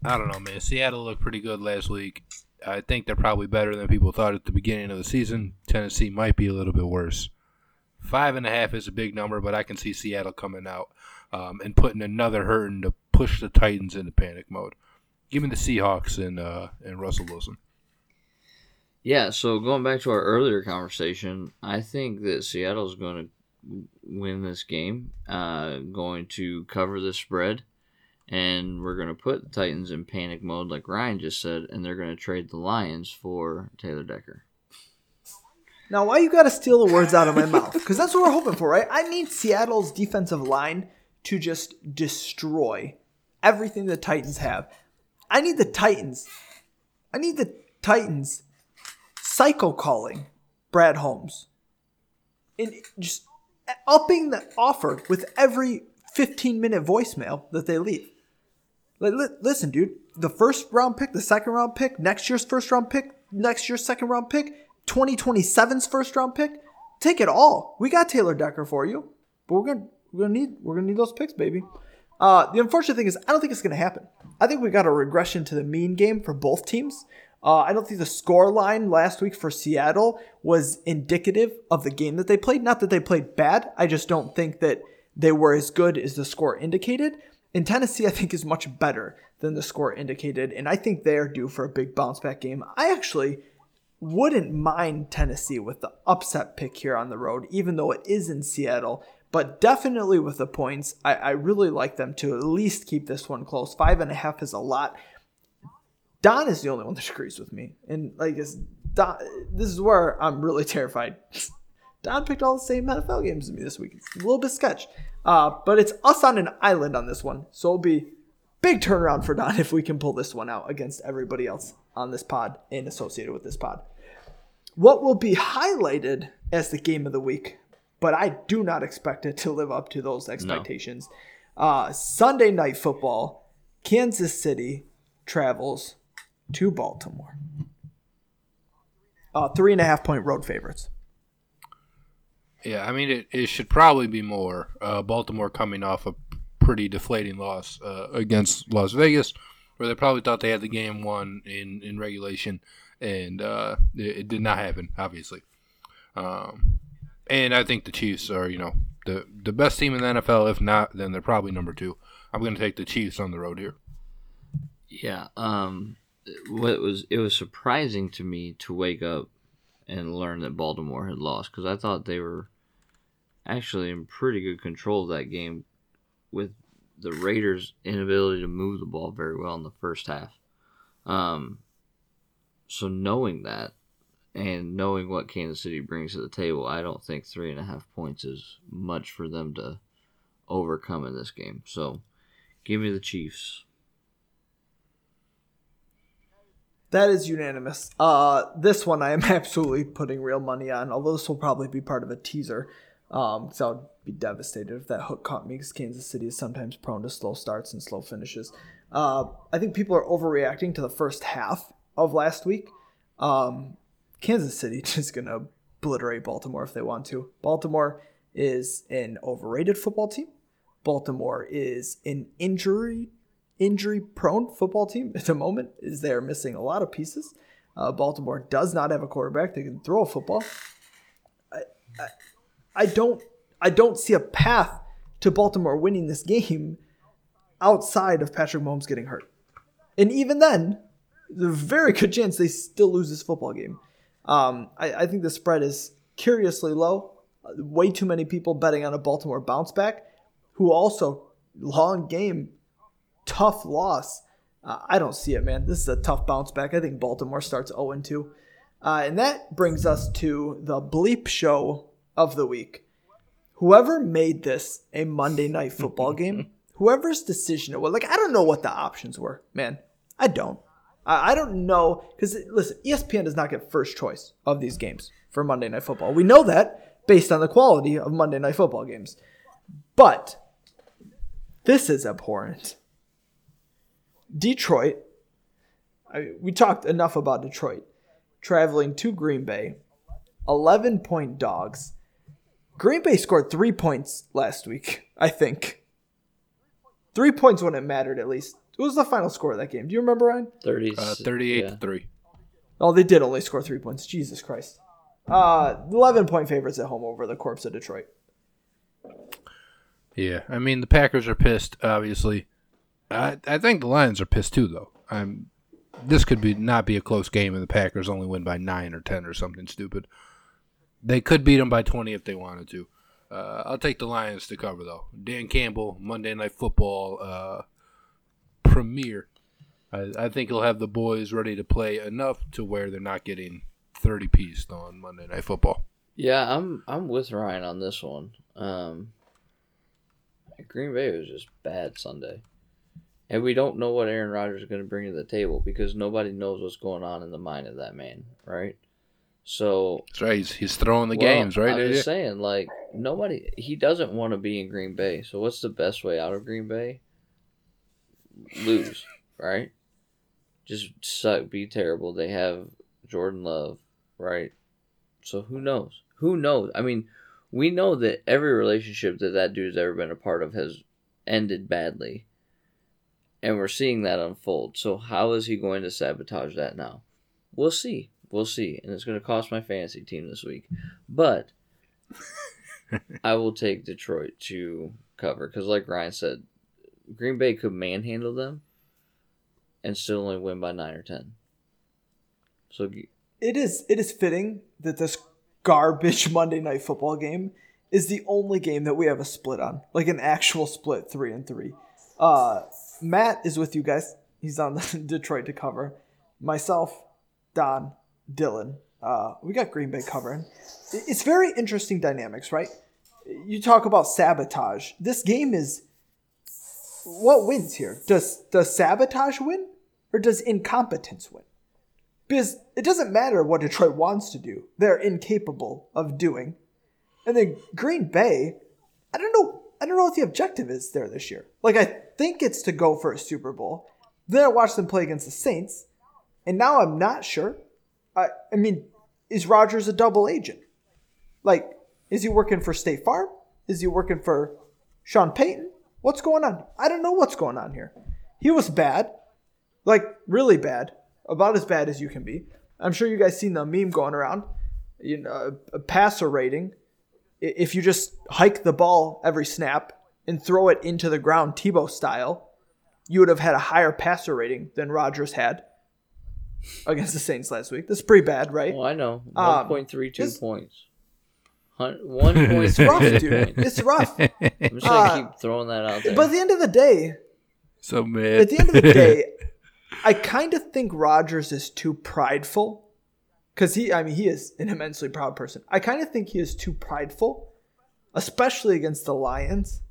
I don't know, man. Seattle looked pretty good last week. I think they're probably better than people thought at the beginning of the season. Tennessee might be a little bit worse. Five and a half is a big number, but I can see Seattle coming out um, and putting another hurting to push the Titans into panic mode. Give me the Seahawks and uh, and Russell Wilson. Yeah, so going back to our earlier conversation, I think that Seattle's going to win this game, uh, going to cover the spread, and we're going to put the Titans in panic mode, like Ryan just said, and they're going to trade the Lions for Taylor Decker. Now, why you got to steal the words out of my mouth? Because that's what we're hoping for, right? I need Seattle's defensive line to just destroy everything the Titans have. I need the Titans. I need the Titans psycho calling Brad Holmes and just upping the offer with every 15 minute voicemail that they leave. Like, li- listen, dude, the first round pick, the second round pick, next year's first round pick, next year's second round pick, 2027's first round pick, take it all. We got Taylor Decker for you, but we're gonna we're gonna need we're gonna need those picks, baby. Uh, the unfortunate thing is, I don't think it's gonna happen. I think we got a regression to the mean game for both teams. Uh, I don't think the score line last week for Seattle was indicative of the game that they played. Not that they played bad. I just don't think that they were as good as the score indicated. And Tennessee, I think, is much better than the score indicated, and I think they're due for a big bounce back game. I actually wouldn't mind Tennessee with the upset pick here on the road, even though it is in Seattle. But definitely with the points, I, I really like them to at least keep this one close. Five and a half is a lot. Don is the only one that agrees with me, and like this, Don, this is where I'm really terrified. [laughs] Don picked all the same NFL games as me this week. It's a little bit sketch, uh, but it's us on an island on this one, so it'll be big turnaround for Don if we can pull this one out against everybody else on this pod and associated with this pod. What will be highlighted as the game of the week, but I do not expect it to live up to those expectations. No. Uh, Sunday night football, Kansas City travels to Baltimore. Uh, three and a half point road favorites. Yeah, I mean, it, it should probably be more. Uh, Baltimore coming off a pretty deflating loss uh, against Las Vegas, where they probably thought they had the game won in, in regulation, and uh, it, it, did not happen, obviously. Um, and I think the Chiefs are, you know, the the best team in the NFL. If not, then they're probably number two. I'm going to take the Chiefs on the road here. Yeah. Um, what was it was surprising to me to wake up and learn that Baltimore had lost because I thought they were actually in pretty good control of that game with the Raiders' inability to move the ball very well in the first half. Um, so knowing that and knowing what Kansas City brings to the table, I don't think three and a half points is much for them to overcome in this game. So give me the Chiefs. That is unanimous. Uh, this one I am [laughs] absolutely putting real money on, although this will probably be part of a teaser. Um, so I'd be devastated if that hook caught me because Kansas City is sometimes prone to slow starts and slow finishes. Uh, I think people are overreacting to the first half of last week. Um, Kansas City [laughs] just going to obliterate Baltimore if they want to. Baltimore is an overrated football team. Baltimore is an injury injury prone football team [laughs] at the moment. Is they are missing a lot of pieces. Uh, Baltimore does not have a quarterback that can throw a football. I, I, I don't I don't see a path to Baltimore winning this [laughs] game outside of Patrick Mahomes getting hurt. And even then, there's a very good chance they still lose this football game. Um, I, I, think the spread is curiously low. Way too many people betting on a Baltimore bounce back, who also long game, tough loss. Uh, I don't see it, man. This is a tough bounce back. I think Baltimore starts 0 2. Uh, and that brings us to the bleep show of the week. Whoever made this a Monday night football [laughs] game, whoever's decision it was, like, I don't know what the options were, man. I don't. I, I don't know. Because, listen, ESPN does not get first choice of these games for Monday night football. We know that based on the quality of Monday night football games. But this is abhorrent. Detroit, I, we talked enough about Detroit traveling to Green Bay, 11 point dogs Green Bay scored three points last week, I think. Three points when it mattered, at least. What was the final score of that game? Do you remember, Ryan? 30, uh, 38 yeah. 3. Oh, they did only score three points. Jesus Christ. Uh, 11 point favorites at home over the corpse of Detroit. Yeah, I mean, the Packers are pissed, obviously. I, I think the Lions are pissed too, though. I'm. This could be not be a close game, and the Packers only win by nine or ten or something stupid. They could beat them by 20 if they wanted to. Uh, I'll take the Lions to cover, though. Dan Campbell, Monday Night Football uh, premiere. I, I, think he'll have the boys ready to play enough to where they're not getting 30 pieced on Monday Night Football. Yeah, I'm I'm with Ryan on this one. Um, Green Bay was just bad Sunday. And we don't know what Aaron Rodgers is going to bring to the table because nobody knows what's going on in the mind of that man, right? So that's right. He's, he's throwing the well, games, right? I'm just saying, like nobody, he doesn't want to be in Green Bay. So what's the best way out of Green Bay? Lose, right? Just suck, be terrible. They have Jordan Love, right? So who knows? Who knows? I mean, we know that every relationship that that dude's ever been a part of has ended badly. And we're seeing that unfold. So how is he going to sabotage that now? We'll see. We'll see. And it's going to cost my fantasy team this week. But [laughs] I will take Detroit to cover because, like Ryan said, Green Bay could manhandle them and still only win by nine or ten. So it is it is fitting that this garbage [laughs] Monday night football game is the only game that we have a split on, like an actual split, three and three. Uh, Matt is with you guys. He's on the [laughs] Detroit to cover. Myself, Don, Dylan. Uh, we got Green Bay covering. It's very interesting dynamics, right? You talk about sabotage. This game is what wins here? Does does sabotage win or does incompetence win? Because it doesn't matter what Detroit wants to do; they're incapable of doing. And then Green Bay, I don't know. I don't know what the objective is there this year. Like I think it's to go for a Super Bowl. Then I watched them play against the Saints, and now I'm not sure. I I mean, is Rodgers a double agent? Like, is he working for State Farm? Is he working for Sean Payton? What's going on? I don't know what's going on here. He was bad, like really bad, about as bad as you can be. I'm sure you guys seen the meme going around. You know, a passer rating. If you just hike the ball every snap and throw it into the ground Tebow style, you would have had a higher passer rating than Rodgers had against the Saints last week. That's pretty bad, right? Well, I know. Um, 1.32 points. One point. [laughs] It's rough, dude. It's rough. I'm just gonna uh, keep throwing that out there. But at the end of the day, so man. At the end of the day, [laughs] I kind of think Rodgers is too prideful. Because he, I mean, he is an immensely proud person. I kind of think he is too prideful, especially against the Lions,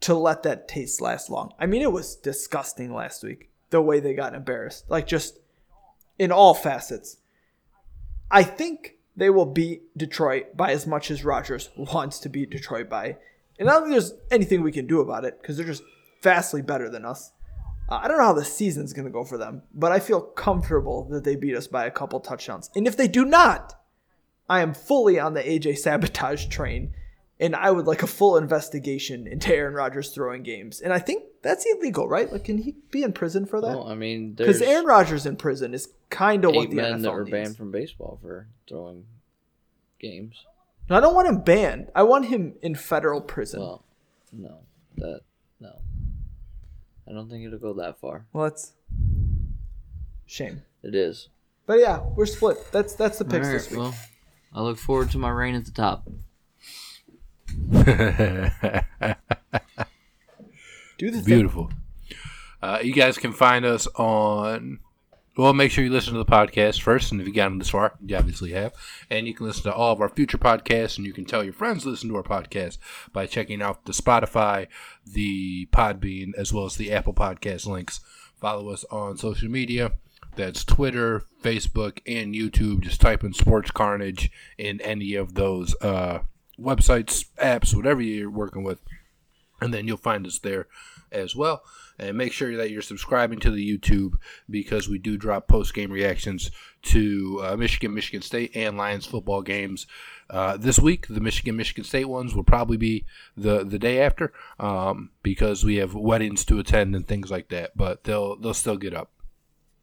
to let that taste last long. I mean, it was disgusting last week the way they got embarrassed. Like just in all facets. I think they will beat Detroit by as much as Rodgers wants to beat Detroit by. And I don't think there's anything we can do about it because they're just vastly better than us. Uh, I don't know how the season's going to go for them, but I feel comfortable that they beat us by a couple touchdowns. And if they do not, I am fully on the AJ sabotage train, and I would like a full investigation into Aaron Rodgers throwing games. And I think that's illegal, right? Like, can he be in prison for that? Well, I mean, because Aaron Rodgers in prison is kind of what the men NFL that were needs. banned from baseball for throwing games. No, I don't want him banned. I want him in federal prison. Well, no, that no. I don't think it'll go that far. Well, that's shame. It is. But yeah, we're split. That's that's the picks this week. Well, I look forward to my reign at the top. [laughs] Do the Beautiful. Uh, you guys can find us on. Well, make sure you listen to the podcast first, and if you got this far, you obviously have. And you can listen to all of our future podcasts, and you can tell your friends to listen to our podcast by checking out the Spotify, the Podbean, as well as the Apple Podcast links. Follow us on social media. That's Twitter, Facebook, and YouTube. Just type in Sports Carnage in any of those uh, websites, apps, whatever you're working with and then you'll find us there as well. And make sure that you're subscribing to the YouTube because we do drop post game reactions to uh, Michigan, Michigan State, and Lions football games uh, this week. The Michigan, Michigan State ones will probably be the the day after um, because we have weddings to attend and things like that. But they'll they'll still get up.